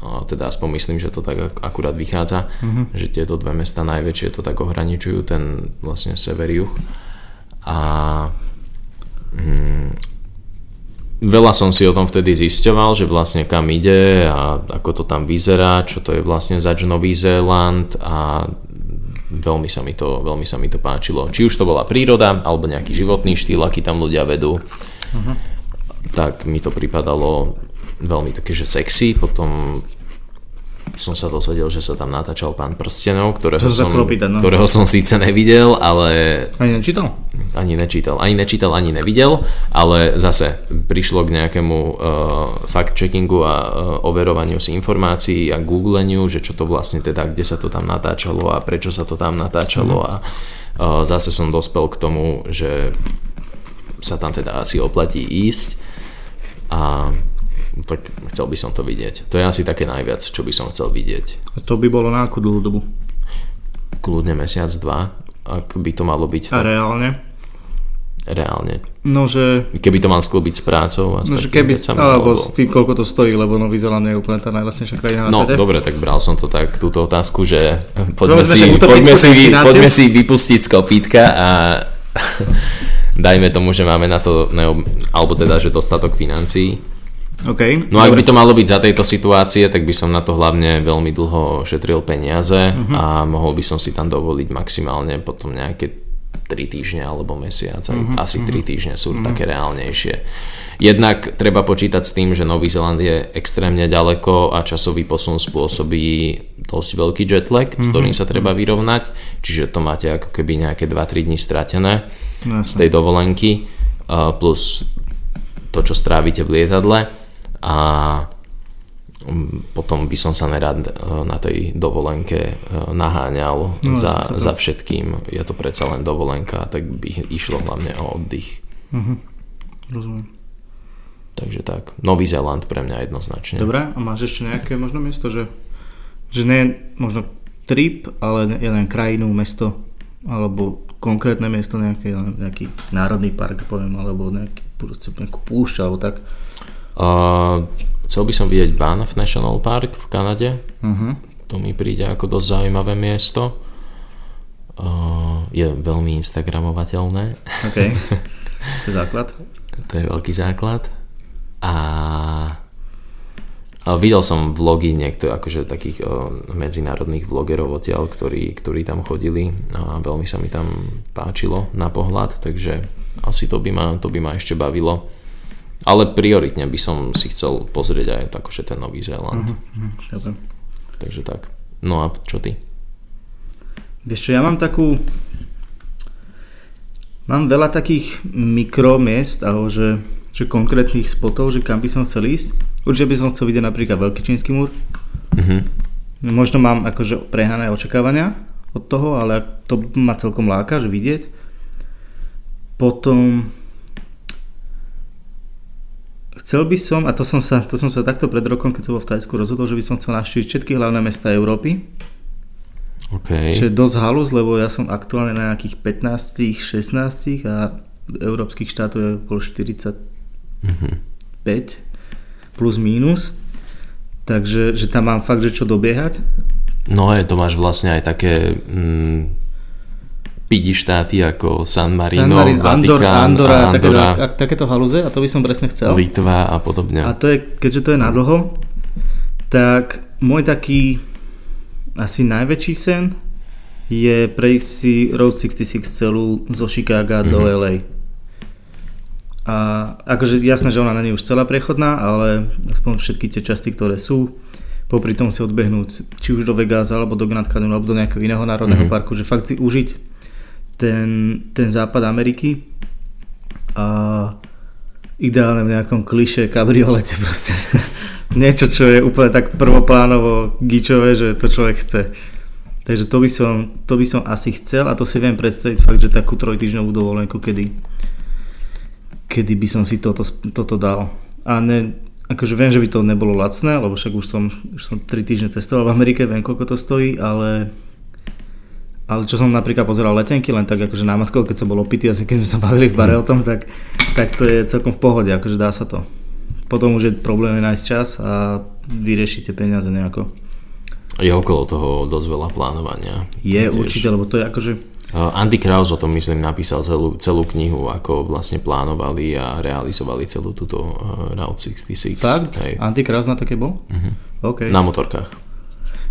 teda aspoň myslím, že to tak ak- akurát vychádza, že tieto dve mesta najväčšie to tak ohraničujú, ten vlastne sever juh. A mm, veľa som si o tom vtedy zisťoval, že vlastne kam ide a ako to tam vyzerá, čo to je vlastne zač Nový Zéland a veľmi sa, mi to, veľmi sa mi to páčilo. Či už to bola príroda, alebo nejaký životný štýl, aký tam ľudia vedú, tak mi to pripadalo veľmi také, že sexy. Potom som sa dozvedel, že sa tam natáčal pán Prstenov, ktorého, To som opýtať, no. ktorého som síce nevidel, ale Ani nečítal? ani nečítal, ani nečítal, ani nevidel, ale zase prišlo k nejakému uh, fact-checkingu a uh, overovaniu si informácií a googleniu, že čo to vlastne teda, kde sa to tam natáčalo a prečo sa to tam natáčalo a uh, zase som dospel k tomu, že sa tam teda asi oplatí ísť a tak chcel by som to vidieť. To je asi také najviac, čo by som chcel vidieť. A to by bolo na akú dlhú dobu? Kľudne mesiac, dva, ak by to malo byť A tak reálne? reálne. No, že, Keby to mám sklbiť s prácou a s no, keby, vecami, alebo s tým, koľko to stojí, lebo Nový Zeland je úplne tá najlasnejšia krajina na No svete. dobre, tak bral som to tak, túto otázku, že poďme si, poďme, si, poďme si vypustiť z kopítka a (laughs) dajme tomu, že máme na to, neob... alebo teda, že dostatok financií. OK. No ak by to malo byť za tejto situácie, tak by som na to hlavne veľmi dlho šetril peniaze Mhm. a mohol by som si tam dovoliť maximálne potom nejaké 3 týždne alebo mesiac. Mhm, Asi 3 týždne sú také reálnejšie. Jednak treba počítať s tým, že Nový Zeland je extrémne ďaleko a časový posun spôsobí dosť veľký jetlag, s Mhm. ktorým sa treba vyrovnať. Čiže to máte ako keby nejaké 2-3 dní stratené No, z tej dovolenky uh, plus to, čo strávite v lietadle a mm, potom by som sa nerad uh, na tej dovolenke uh, naháňal No, za, za všetkým. Je to predsa len dovolenka, tak by išlo hlavne o oddych. Rozumiem. Takže tak, Nový Zéland pre mňa jednoznačne. Dobre, a máš ešte nejaké možno miesto, že, že nie možno trip, ale ja neviem, krajinu, mesto, alebo konkrétne miesto, nejaké, nejaký národný park, poviem, alebo nejaký, proste nejakú púšť, alebo tak. Uh, chcel by som vidieť Banff National Park v Kanade. Uh-huh. To mi príde ako dosť zaujímavé miesto. Uh, je veľmi instagramovateľné. OK. Základ. (laughs) To je veľký základ. A, videl som vlogy niekto, akože takých medzinárodných vlogerov odtiaľ, ktorí, ktorí tam chodili a veľmi sa mi tam páčilo na pohľad, takže asi to by ma, to by ma ešte bavilo. Ale prioritne by som si chcel pozrieť aj akože ten Nový Zéland. Uh-huh. Uh-huh. Takže tak. No a čo ty? Vieš čo, ja mám takú... Mám veľa takých mikromiest, alebo že, že konkrétnych spotov, že kam by som chcel ísť. Určite by som chcel vidieť napríklad Veľký čínsky múr. Mhm. Možno mám akože prehnané očakávania od toho, ale to ma celkom láka, že vidieť. Potom chcel by som, a to som sa, to som sa takto pred rokom, keď som bol v Tajsku rozhodol, že by som chcel navštíviť všetky hlavné mesta Európy. OK. Čo je dosť halus, lebo ja som aktuálne na nejakých 15, 16 a európskych štátov je okolo 45 Mhm. plus mínus. Takže že tam mám fakt, že čo dobiehať. No je, to máš vlastne aj také mm, pidi štáty ako San Marino, San Andor, Vatikán, Andorra, a takéto, Andorra, a- takéto haluze a to by som presne chcel. Litva a podobne. A to je, keďže to je na dlho, tak môj taký asi najväčší sen je prejsť si Road 66 celú zo Chicaga do Mhm. LA. A akože jasné, že ona není už celá prechodná, ale aspoň všetky tie časti, ktoré sú, popri tom si odbehnúť či už do Vegas, alebo do Grand Canyon, alebo do nejakého iného národného Mhm. parku, že fakt si užiť ten, ten západ Ameriky a ideálne v nejakom kliše kabriolete (laughs) proste. Niečo, čo je úplne tak prvoplánovo gičové, že to človek chce. Takže to by, som, to by som asi chcel a to si viem predstaviť fakt, že takú trojtyžňovú dovolenku, kedy, kedy by som si toto, toto dal. A ne, akože viem, že by to nebolo lacné, lebo však už som, už som 3 týždne cestoval v Amerike, viem koľko to stojí, ale ale čo som napríklad pozeral letenky, len tak akože námatkou, keď som bol opitý, asi keď sme sa bavili v bare o tom, tak, tak to je celkom v pohode, akože dá sa to. Potom už je problém je nájsť čas a vyriešiť tie peniaze nejako. Je okolo toho dosť veľa plánovania. Je Tiež. určite, lebo to je akože, Andy Kraus o tom myslím napísal celú, celú knihu, ako vlastne plánovali a realizovali celú túto uh, Route 66. fakt, Hej. Antikraus na také bol? Mhm. OK. Na motorkách.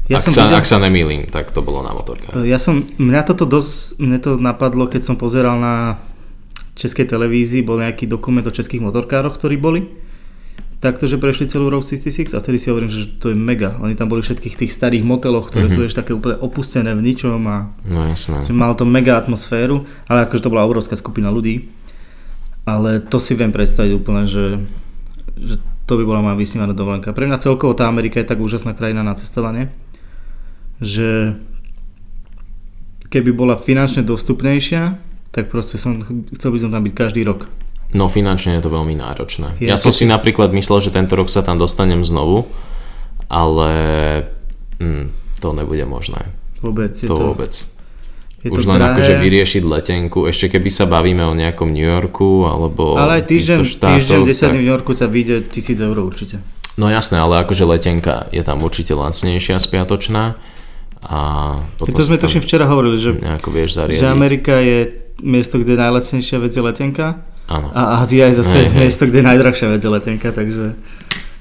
Ja ak, som sa, videl- ak sa nemýlim, tak to bolo na motorkách. Ja som, mňa toto dosť, mne to napadlo, keď som pozeral na českej televízii, bol nejaký dokument o českých motorkároch, ktorí boli. Takto, že prešli celú Road 66 a vtedy si hovorím, že to je mega. Oni tam boli všetkých tých starých moteloch, ktoré mm-hmm. sú ešte také úplne opustené v ničom a No jasné. že malo to mega atmosféru, ale akože to bola obrovská skupina ľudí. Ale to si viem predstaviť úplne, že, že to by bola moja vysnívaná dovolenka. Pre mňa celkovo tá Amerika je tak úžasná krajina na cestovanie, že keby bola finančne dostupnejšia, tak proste som, chcel by som tam byť každý rok. No finančne je to veľmi náročné. Je, Ja, som si napríklad myslel, že tento rok sa tam dostanem znovu, ale hm, to nebude možné. Vôbec je To, to, vôbec. je Už to len drahé. akože vyriešiť letenku, ešte keby sa bavíme o nejakom New Yorku alebo Ale aj týždeň, štátoch, týždeň 10 tak- New Yorku ťa vyjde 1000 eur určite. No jasné, ale akože letenka je tam určite lacnejšia spiatočná a potom To sme tuším včera hovorili, že, vieš zariadiť. že Amerika je miesto, kde je najlacnejšia vec je letenka Áno. A Ázia je zase Hej, miesto, kde je najdrahšia vec je letenka, takže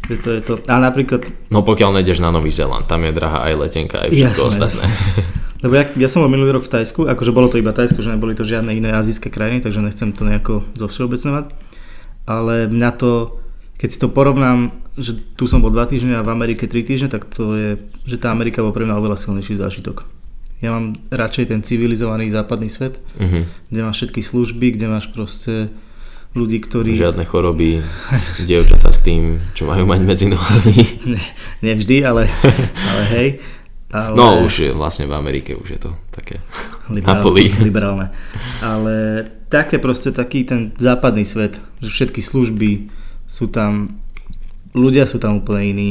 že to je to. A napríklad, No pokiaľ nejdeš na Nový Zéland, tam je drahá aj letenka, aj všetko Jasné, ostatné. (laughs) lebo ja, ja som bol minulý rok v Tajsku, akože bolo to iba Tajsko, že neboli to žiadne iné azijské krajiny, takže nechcem to nejako zovšeobecňovať. Ale mňa to, keď si to porovnám, že tu som bol 2 týždne a v Amerike 3 týždne, tak to je, že tá Amerika bol pre mňa oveľa silnejší zážitok. Ja mám radšej ten civilizovaný západný svet, Mhm. kde máš všetky služby, kde máš proste ľudí, ktorí... Žiadne choroby, (laughs) dievčatá s tým, čo majú mať medzi nohami. (laughs) Ne, nevždy, ale, ale hej. Ale, No už je vlastne v Amerike už je to také (laughs) na liberál, poli. liberálne. Ale také proste taký ten západný svet, že všetky služby sú tam, ľudia sú tam úplne iní,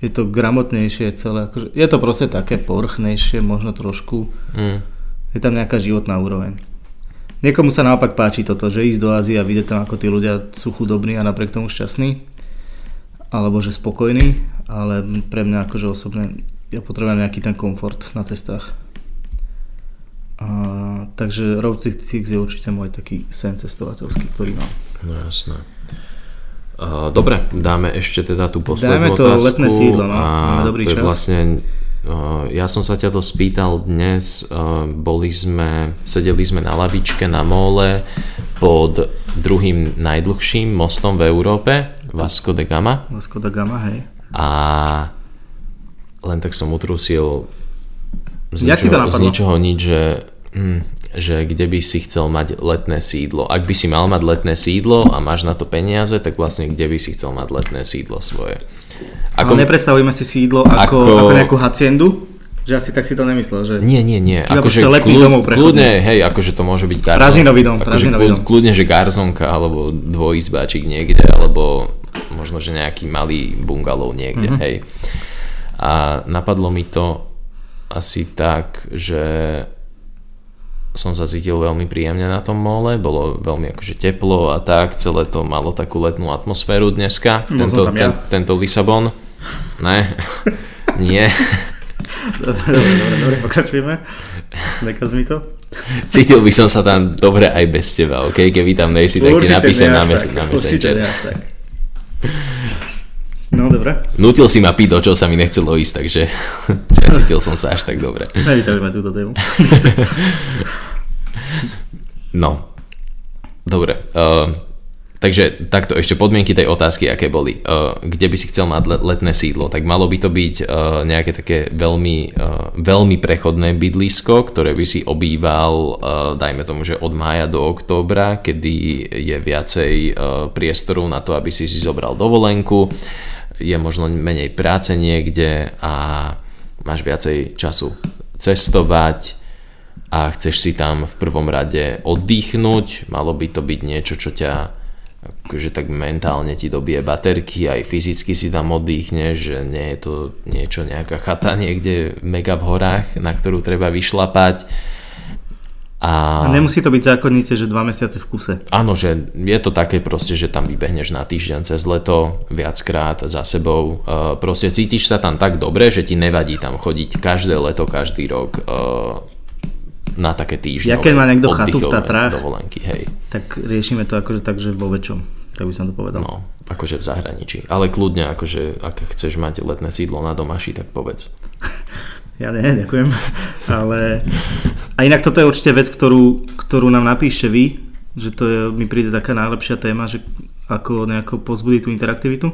je to gramotnejšie celé, akože, je to proste také povrchnejšie, možno trošku, Mm. je tam nejaká životná úroveň. Niekomu sa naopak páči toto, že ísť do Ázie a vidieť tam, ako tí ľudia sú chudobní a napriek tomu šťastní, alebo že spokojní, ale pre mňa akože osobne, ja potrebujem nejaký ten komfort na cestách. A, takže Road 66 je určite môj taký sen cestovateľský, ktorý mám. No jasné. Uh, dobre, dáme ešte teda tú poslednú Dáme to otázku. letné sídlo, no. Máme dobrý to je čas. vlastne, uh, ja som sa ťa to spýtal dnes, uh, boli sme, sedeli sme na lavičke na mole pod druhým najdlhším mostom v Európe, Vasco de Gama. Vasco da Gama, hej. A len tak som utrusil z Jak ti to ničoho, z ničoho nič, že hm, že kde by si chcel mať letné sídlo. Ak by si mal mať letné sídlo a máš na to peniaze, tak vlastne kde by si chcel mať letné sídlo svoje. Ako... Ale nepredstavujeme si sídlo ako, ako... ako nejakú haciendu, že asi tak si to nemyslel, že... Nie, nie, nie. Akože kľud, domov kľudne, hej, akože to môže byť garzonka. Prazinový dom, akože kľud, dom. Kľudne, že garzonka, alebo dvojizbáčik niekde, alebo možno, že nejaký malý bungalov niekde, mm-hmm. hej. A napadlo mi to asi tak, že som sa cítil veľmi príjemne na tom mole, bolo veľmi akože teplo a tak, celé to malo takú letnú atmosféru dneska, tento, ja. ten, tento Lisabon. Ne, (laughs) nie. Dobre, dobre, dobre, pokračujeme. Nekaz mi to. Cítil by som sa tam dobre aj bez teba, ok? Keby tam nejsi, tak ti napísať na, mes- na Messenger. tak. (laughs) No, dobre. Nutil si ma piť, do čo sa mi nechcelo ísť, takže (laughs) cítil som sa až tak dobre. Nevyťažme túto tému. (laughs) no, dobre. Uh, Takže takto ešte podmienky tej otázky, aké boli. Uh, kde by si chcel mať letné sídlo? Tak malo by to byť uh, nejaké také veľmi, uh, veľmi prechodné bydlisko, ktoré by si obýval, dajme tomu, že od mája do októbra, kedy je viacej priestoru na to, aby si si zobral dovolenku, je možno menej práce niekde a máš viacej času cestovať, a chceš si tam v prvom rade oddychnúť, malo by to byť niečo, čo ťa akože tak mentálne ti dobije baterky, aj fyzicky si tam oddychneš, že nie je to niečo, nejaká chata niekde mega v horách, na ktorú treba vyšlapať. A... a nemusí to byť zákonite, že dva mesiace v kuse. Áno, že je to také proste, že tam vybehneš na týždeň cez leto, viackrát za sebou. Uh, proste cítiš sa tam tak dobre, že ti nevadí tam chodiť každé leto, každý rok uh, na také týždňové Ja keď má niekto chatu v Tatrách, dovolenky, hej. tak riešime to akože tak, že vo väčšom, tak by som to povedal. No, akože v zahraničí. Ale kľudne, akože ak chceš mať letné sídlo na domaši, tak povedz. (laughs) ja nie, ďakujem. (laughs) Ale a inak toto je určite vec, ktorú, ktorú nám napíšte vy, že to je, mi príde taká najlepšia téma, že ako nejako pozbudiť tú interaktivitu.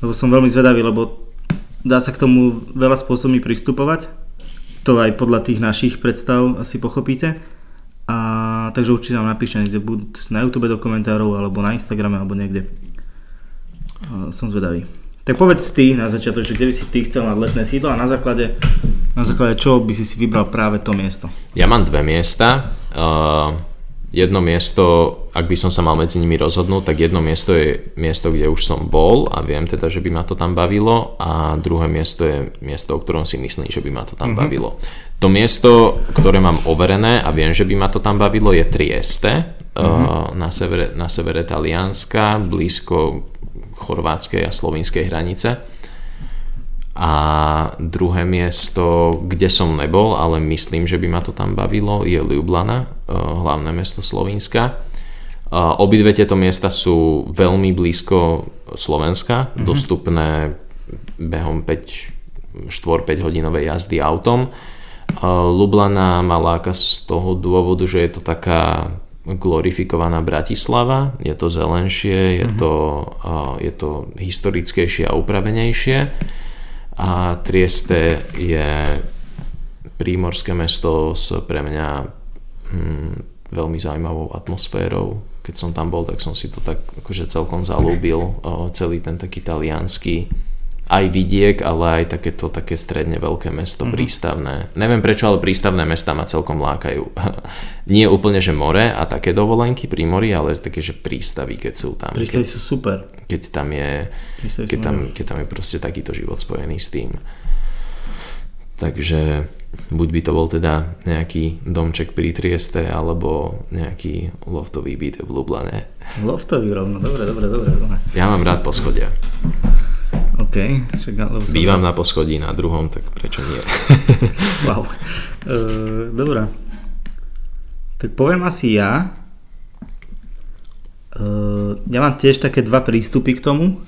Lebo som veľmi zvedavý, lebo dá sa k tomu veľa spôsobmi pristupovať to aj podľa tých našich predstav asi pochopíte. A takže určite nám napíšte niekde buď na YouTube do komentárov, alebo na Instagrame, alebo niekde. Som zvedavý. Tak povedz ty na začiatok, že kde by si ty chcel mať letné sídlo a na základe, na základe čo by si si vybral práve to miesto? Ja mám dve miesta. Uh jedno miesto, ak by som sa mal medzi nimi rozhodnúť, tak jedno miesto je miesto, kde už som bol a viem teda, že by ma to tam bavilo a druhé miesto je miesto, o ktorom si myslím, že by ma to tam mm-hmm. bavilo. To miesto, ktoré mám overené a viem, že by ma to tam bavilo, je Trieste mm-hmm. na, severe, na severe Talianska, blízko chorvátskej a slovinskej hranice. A druhé miesto, kde som nebol, ale myslím, že by ma to tam bavilo, je Ljubljana, eh, hlavné mesto Slovenska. Obidve tieto miesta sú veľmi blízko Slovenska, mm-hmm. dostupné behom 5, 4-5 hodinovej jazdy autom. Lublana má láka z toho dôvodu, že je to taká glorifikovaná Bratislava, je to zelenšie, je, mm-hmm. to, je to historickejšie a upravenejšie a Trieste je prímorské mesto s pre mňa hm, veľmi zaujímavou atmosférou. Keď som tam bol, tak som si to tak akože celkom zalúbil, celý ten taký talianský aj vidiek, ale aj takéto také stredne veľké mesto, mm-hmm. prístavné. Neviem prečo, ale prístavné mesta ma celkom lákajú. (laughs) Nie úplne, že more a také dovolenky pri mori, ale také, že prístavy, keď sú tam. Prístavy sú super. Keď tam je, keď tam, keď tam je proste takýto život spojený s tým. Takže buď by to bol teda nejaký domček pri Trieste, alebo nejaký loftový byt v Lublane. Loftový rovno, dobre, dobre, dobre. dobre. Ja mám rád poschodia. OK. Však, lebo Bývam na poschodí na druhom, tak prečo nie? (laughs) wow. Uh, dobrá. Tak poviem asi ja. Uh, ja mám tiež také dva prístupy k tomu.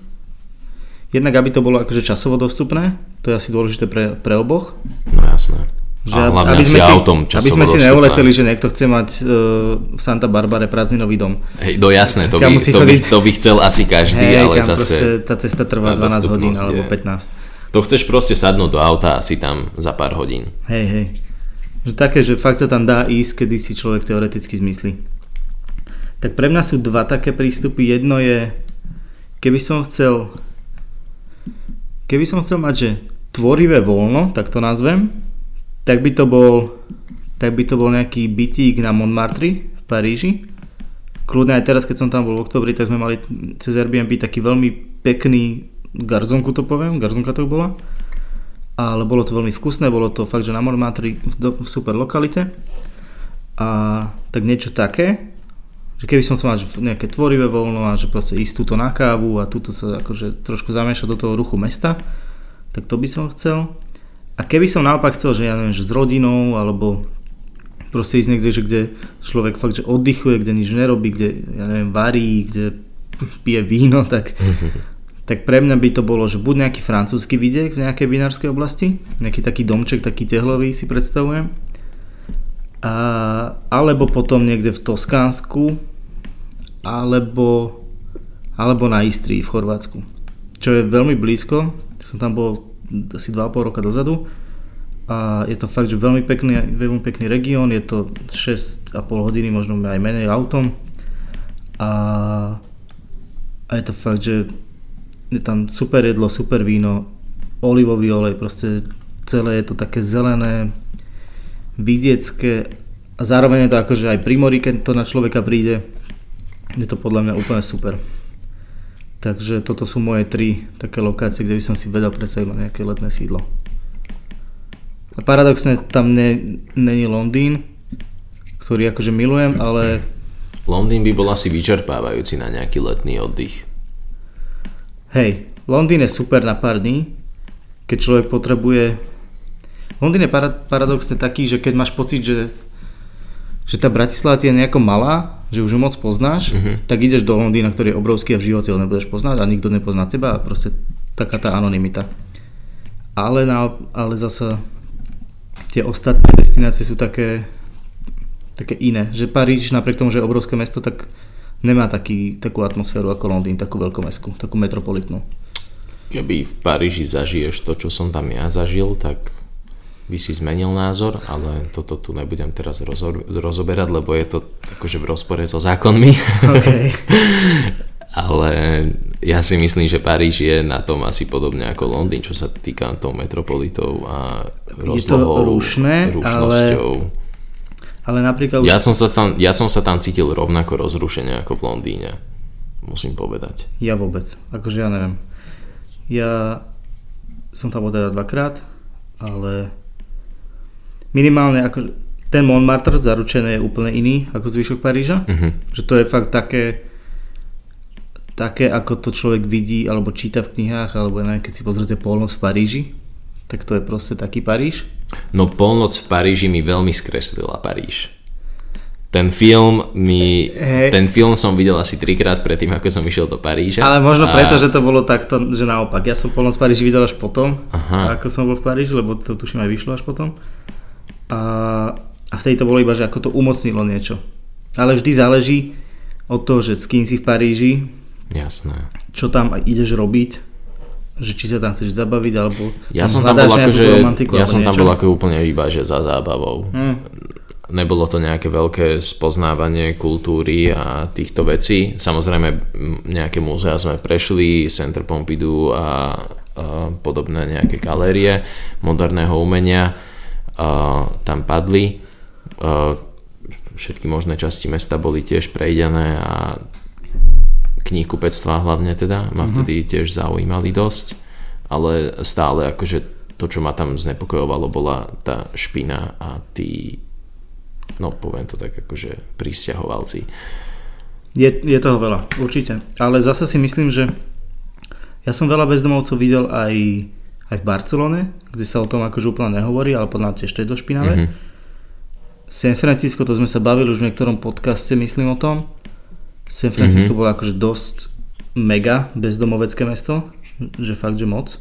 Jednak, aby to bolo akože časovo dostupné, to je asi dôležité pre, pre oboch. No jasné. Že a hlavne aby sme si, autom Aby sme si neuleteli, že niekto chce mať uh, v Santa Barbare prázdninový dom. Hej, no jasné, to by, to, by, to by chcel asi každý, Hej, ale zase... tá cesta trvá 12 hodín alebo 15. To chceš proste sadnúť do auta asi tam za pár hodín. Hej, hej. Že také, že fakt sa tam dá ísť, kedy si človek teoreticky zmyslí. Tak pre mňa sú dva také prístupy. Jedno je, keby som chcel keby som chcel mať, že tvorivé voľno, tak to nazvem, tak by to bol tak by to bol nejaký bytík na Montmartre v Paríži. Kľudne aj teraz, keď som tam bol v oktobri, tak sme mali cez Airbnb taký veľmi pekný garzonku to poviem, garzonka to bola ale bolo to veľmi vkusné, bolo to fakt, že na Montmartre v, v super lokalite a tak niečo také, že keby som sa mal nejaké tvorivé voľno a že proste ísť túto na kávu a túto sa akože trošku zamiešať do toho ruchu mesta, tak to by som chcel. A keby som naopak chcel, že ja neviem, že s rodinou alebo proste ísť niekde, že kde človek fakt, že oddychuje, kde nič nerobí, kde, ja neviem, varí, kde pije víno, tak (laughs) tak pre mňa by to bolo, že buď nejaký francúzsky vidiek v nejakej vinárskej oblasti, nejaký taký domček, taký tehlový si predstavujem, a, alebo potom niekde v Toskánsku, alebo, alebo na Istrii v Chorvátsku, čo je veľmi blízko, som tam bol asi 2,5 roka dozadu. A je to fakt, že veľmi pekný, veľmi pekný región, je to 6,5 hodiny, možno aj menej autom. A, a je to fakt, že je tam super jedlo, super víno, olivový olej, proste celé je to také zelené, vidiecké a zároveň je to akože aj pri mori, keď to na človeka príde, je to podľa mňa úplne super. Takže toto sú moje tri také lokácie, kde by som si vedel predstaviť nejaké letné sídlo. A paradoxne tam není Londýn, ktorý akože milujem, ale... Londýn by bol asi vyčerpávajúci na nejaký letný oddych. Hej, Londýn je super na pár dní, keď človek potrebuje... Londýn je paradoxne taký, že keď máš pocit, že, že tá Bratislava ti je nejako malá, že už ju moc poznáš, mm-hmm. tak ideš do Londýna, ktorý je obrovský a v živote ho nebudeš poznať a nikto nepozná teba a proste taká tá anonimita. Ale, na, ale zasa tie ostatné destinácie sú také, také iné. Že Paríž, napriek tomu, že je obrovské mesto, tak nemá taký, takú atmosféru ako Londýn, takú veľkomestskú, takú metropolitnú. Keby v Paríži zažiješ to, čo som tam ja zažil, tak by si zmenil názor, ale toto tu nebudem teraz rozo- rozoberať, lebo je to akože v rozpore so zákonmi. Okay. (laughs) ale ja si myslím, že Paríž je na tom asi podobne ako Londýn, čo sa týka tou metropolitou a rozlohou, rušné, rušnosťou. Ale ale napríklad... Ja, som sa tam, ja som sa tam cítil rovnako rozrušene ako v Londýne. Musím povedať. Ja vôbec. Akože ja neviem. Ja som tam bol teda dvakrát, ale minimálne ako ten Montmartre zaručené je úplne iný ako zvyšok Paríža. Uh-huh. Že to je fakt také také, ako to človek vidí alebo číta v knihách, alebo neviem, keď si pozrite Polnoc v Paríži, tak to je proste taký Paríž. No Polnoc v Paríži mi veľmi skreslila Paríž. Ten film mi, hey. ten film som videl asi trikrát predtým, ako som išiel do Paríža. Ale možno a... preto, že to bolo takto, že naopak. Ja som Polnoc v Paríži videl až potom, Aha. ako som bol v Paríži, lebo to tuším aj vyšlo až potom. A, a vtedy to bolo iba, že ako to umocnilo niečo. Ale vždy záleží od toho, že s kým si v Paríži. Jasné. Čo tam ideš robiť že či sa tam chceš zabaviť, alebo ja som tam bol ako, že, ja som tam bol ako úplne iba, že za zábavou. Hmm. Nebolo to nejaké veľké spoznávanie kultúry a týchto vecí. Samozrejme nejaké múzea sme prešli, Centre Pompidou a, a podobné nejaké galérie moderného umenia tam padli. Všetky možné časti mesta boli tiež prejdené a knihkupectva hlavne teda, ma mhm. vtedy tiež zaujímali dosť, ale stále akože to, čo ma tam znepokojovalo, bola tá špina a tí, no poviem to tak akože pristahovalci. Je, je toho veľa, určite. Ale zase si myslím, že ja som veľa bezdomovcov videl aj, aj v Barcelone, kde sa o tom akože úplne nehovorí, ale podľa mňa tiež to je dosť špinavé. Mm-hmm. San Francisco, to sme sa bavili už v niektorom podcaste, myslím o tom. San Francisco mm-hmm. bolo akože dosť mega bezdomovecké mesto, že fakt, že moc.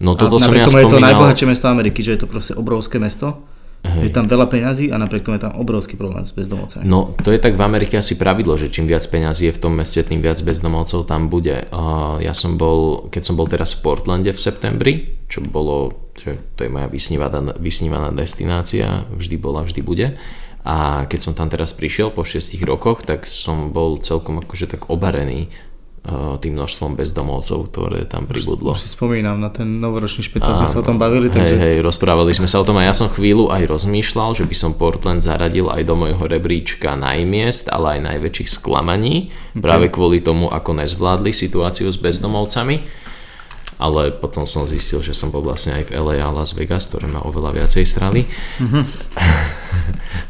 No toto a som ja spomínal... je to najbohatšie mesto Ameriky, že je to proste obrovské mesto. Hej. Je tam veľa peňazí a napriek tomu je tam obrovský problém s bezdomovcami. No to je tak v Amerike asi pravidlo, že čím viac peňazí je v tom meste, tým viac bezdomovcov tam bude. Uh, ja som bol, keď som bol teraz v Portlande v septembri, čo bolo, že to je moja vysnívaná, vysnívaná destinácia, vždy bola, vždy bude. A keď som tam teraz prišiel po 6 rokoch, tak som bol celkom akože tak obarený tým množstvom bezdomovcov, ktoré tam pribudlo. Už, si spomínam, na ten novoročný špeciál sme sa o tom bavili. Takže... Hej, hej, rozprávali sme sa o tom a ja som chvíľu aj rozmýšľal, že by som Portland zaradil aj do môjho rebríčka najmiest, ale aj najväčších sklamaní, okay. práve kvôli tomu, ako nezvládli situáciu s bezdomovcami ale potom som zistil, že som bol vlastne aj v LA a Las Vegas, ktoré má oveľa viacej strany. Mm-hmm. (laughs)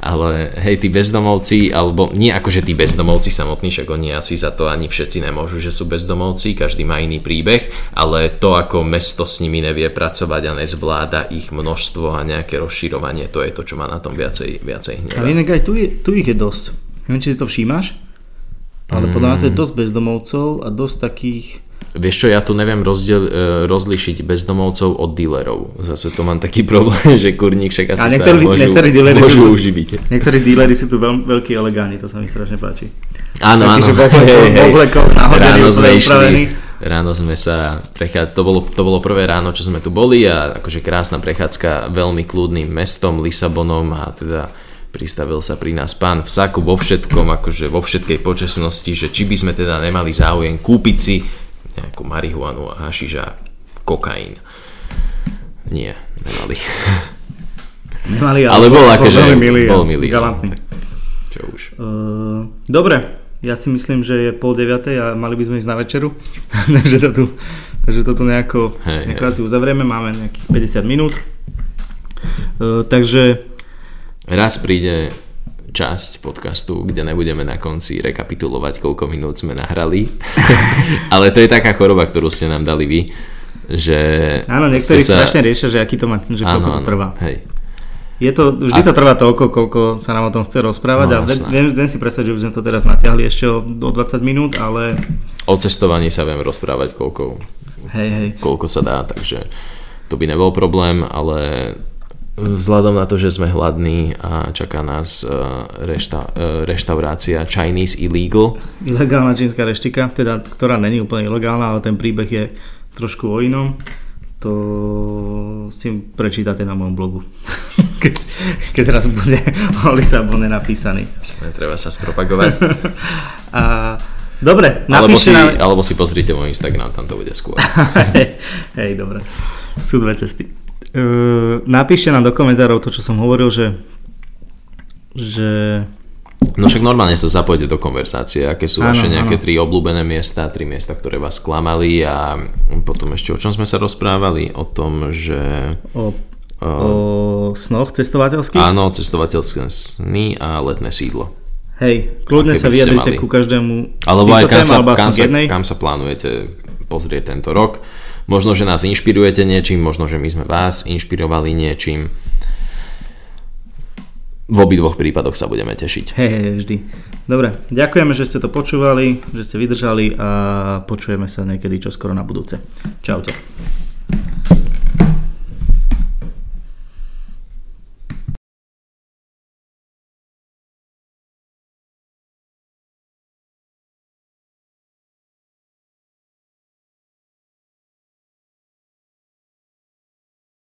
ale hej, tí bezdomovci, alebo nie ako, že tí bezdomovci samotní, však oni asi za to ani všetci nemôžu, že sú bezdomovci, každý má iný príbeh, ale to, ako mesto s nimi nevie pracovať a nezvláda ich množstvo a nejaké rozširovanie, to je to, čo má na tom viacej, viacej hneva. Ale inak aj tu, je, tu ich je dosť. Neviem, či si to všímaš, ale podľa mňa to je mm. dosť bezdomovcov a dosť takých Vieš čo, ja tu neviem rozdiel, e, rozlišiť bezdomovcov od dílerov. Zase to mám taký (laughs) problém, že kurník však asi sa môžu, môžu sú, uživiť. Niektorí díleri sú tu veľ, veľkí elegáni, to sa mi strašne páči. Áno, áno. (laughs) ráno sme išli, ráno sme sa prechádzali, to bolo, to bolo prvé ráno, čo sme tu boli a akože krásna prechádzka veľmi kľudným mestom, Lisabonom a teda pristavil sa pri nás pán v saku vo všetkom, akože vo všetkej počasnosti, že či by sme teda nemali záujem kúpiť si nejakú marihuanu a hašiš a kokain. Nie, nemali. Nemali, ale, ale bol, akože, bol milý, bol milý. Galantný. Čo už. Uh, dobre, ja si myslím, že je pol deviatej a mali by sme ísť na večeru. (laughs) takže, to tu, takže to tu nejako, hey, nejako hey. asi uzavrieme, máme nejakých 50 minút. Uh, takže... Raz príde časť podcastu, kde nebudeme na konci rekapitulovať, koľko minút sme nahrali. (laughs) Ale to je taká choroba, ktorú ste nám dali vy, že... Áno, niektorí sa... strašne riešia, že aký to má, že koľko to trvá. Hej. Je to, vždy a... to trvá toľko, koľko sa nám o tom chce rozprávať no, a viem, viem si predstaviť, že by sme to teraz natiahli ešte o, o 20 minút, ale... O cestovaní sa viem rozprávať, koľko, hej, hej. koľko sa dá, takže to by nebol problém, ale Vzhľadom na to, že sme hladní a čaká nás e, rešta, e, reštaurácia Chinese Illegal. Ilegálna čínska reštika, teda, ktorá není úplne ilegálna, ale ten príbeh je trošku o inom. To si prečítate na mojom blogu. (laughs) keď, keď raz bude o Lisabone napísaný. Jasné, treba sa spropagovať. (laughs) a, dobre, alebo si, nám... alebo si pozrite môj Instagram, tam to bude skôr. (laughs) hej, hej, dobre. Sú dve cesty. Uh, napíšte nám do komentárov to, čo som hovoril, že, že No však normálne sa zapojte do konverzácie, aké sú vaše nejaké áno. tri obľúbené miesta, tri miesta, ktoré vás klamali a potom ešte o čom sme sa rozprávali? O tom, že... O, o, o snoch cestovateľských? Áno, cestovateľské sny a letné sídlo. Hej, kľudne sa vyjadrite ku každému Alebo aj kam sa, kam, sa, kam sa plánujete pozrieť tento rok. Možno, že nás inšpirujete niečím, možno, že my sme vás inšpirovali niečím. V obidvoch prípadoch sa budeme tešiť. Hej, hej, vždy. Dobre, ďakujeme, že ste to počúvali, že ste vydržali a počujeme sa niekedy čoskoro na budúce. Čaute.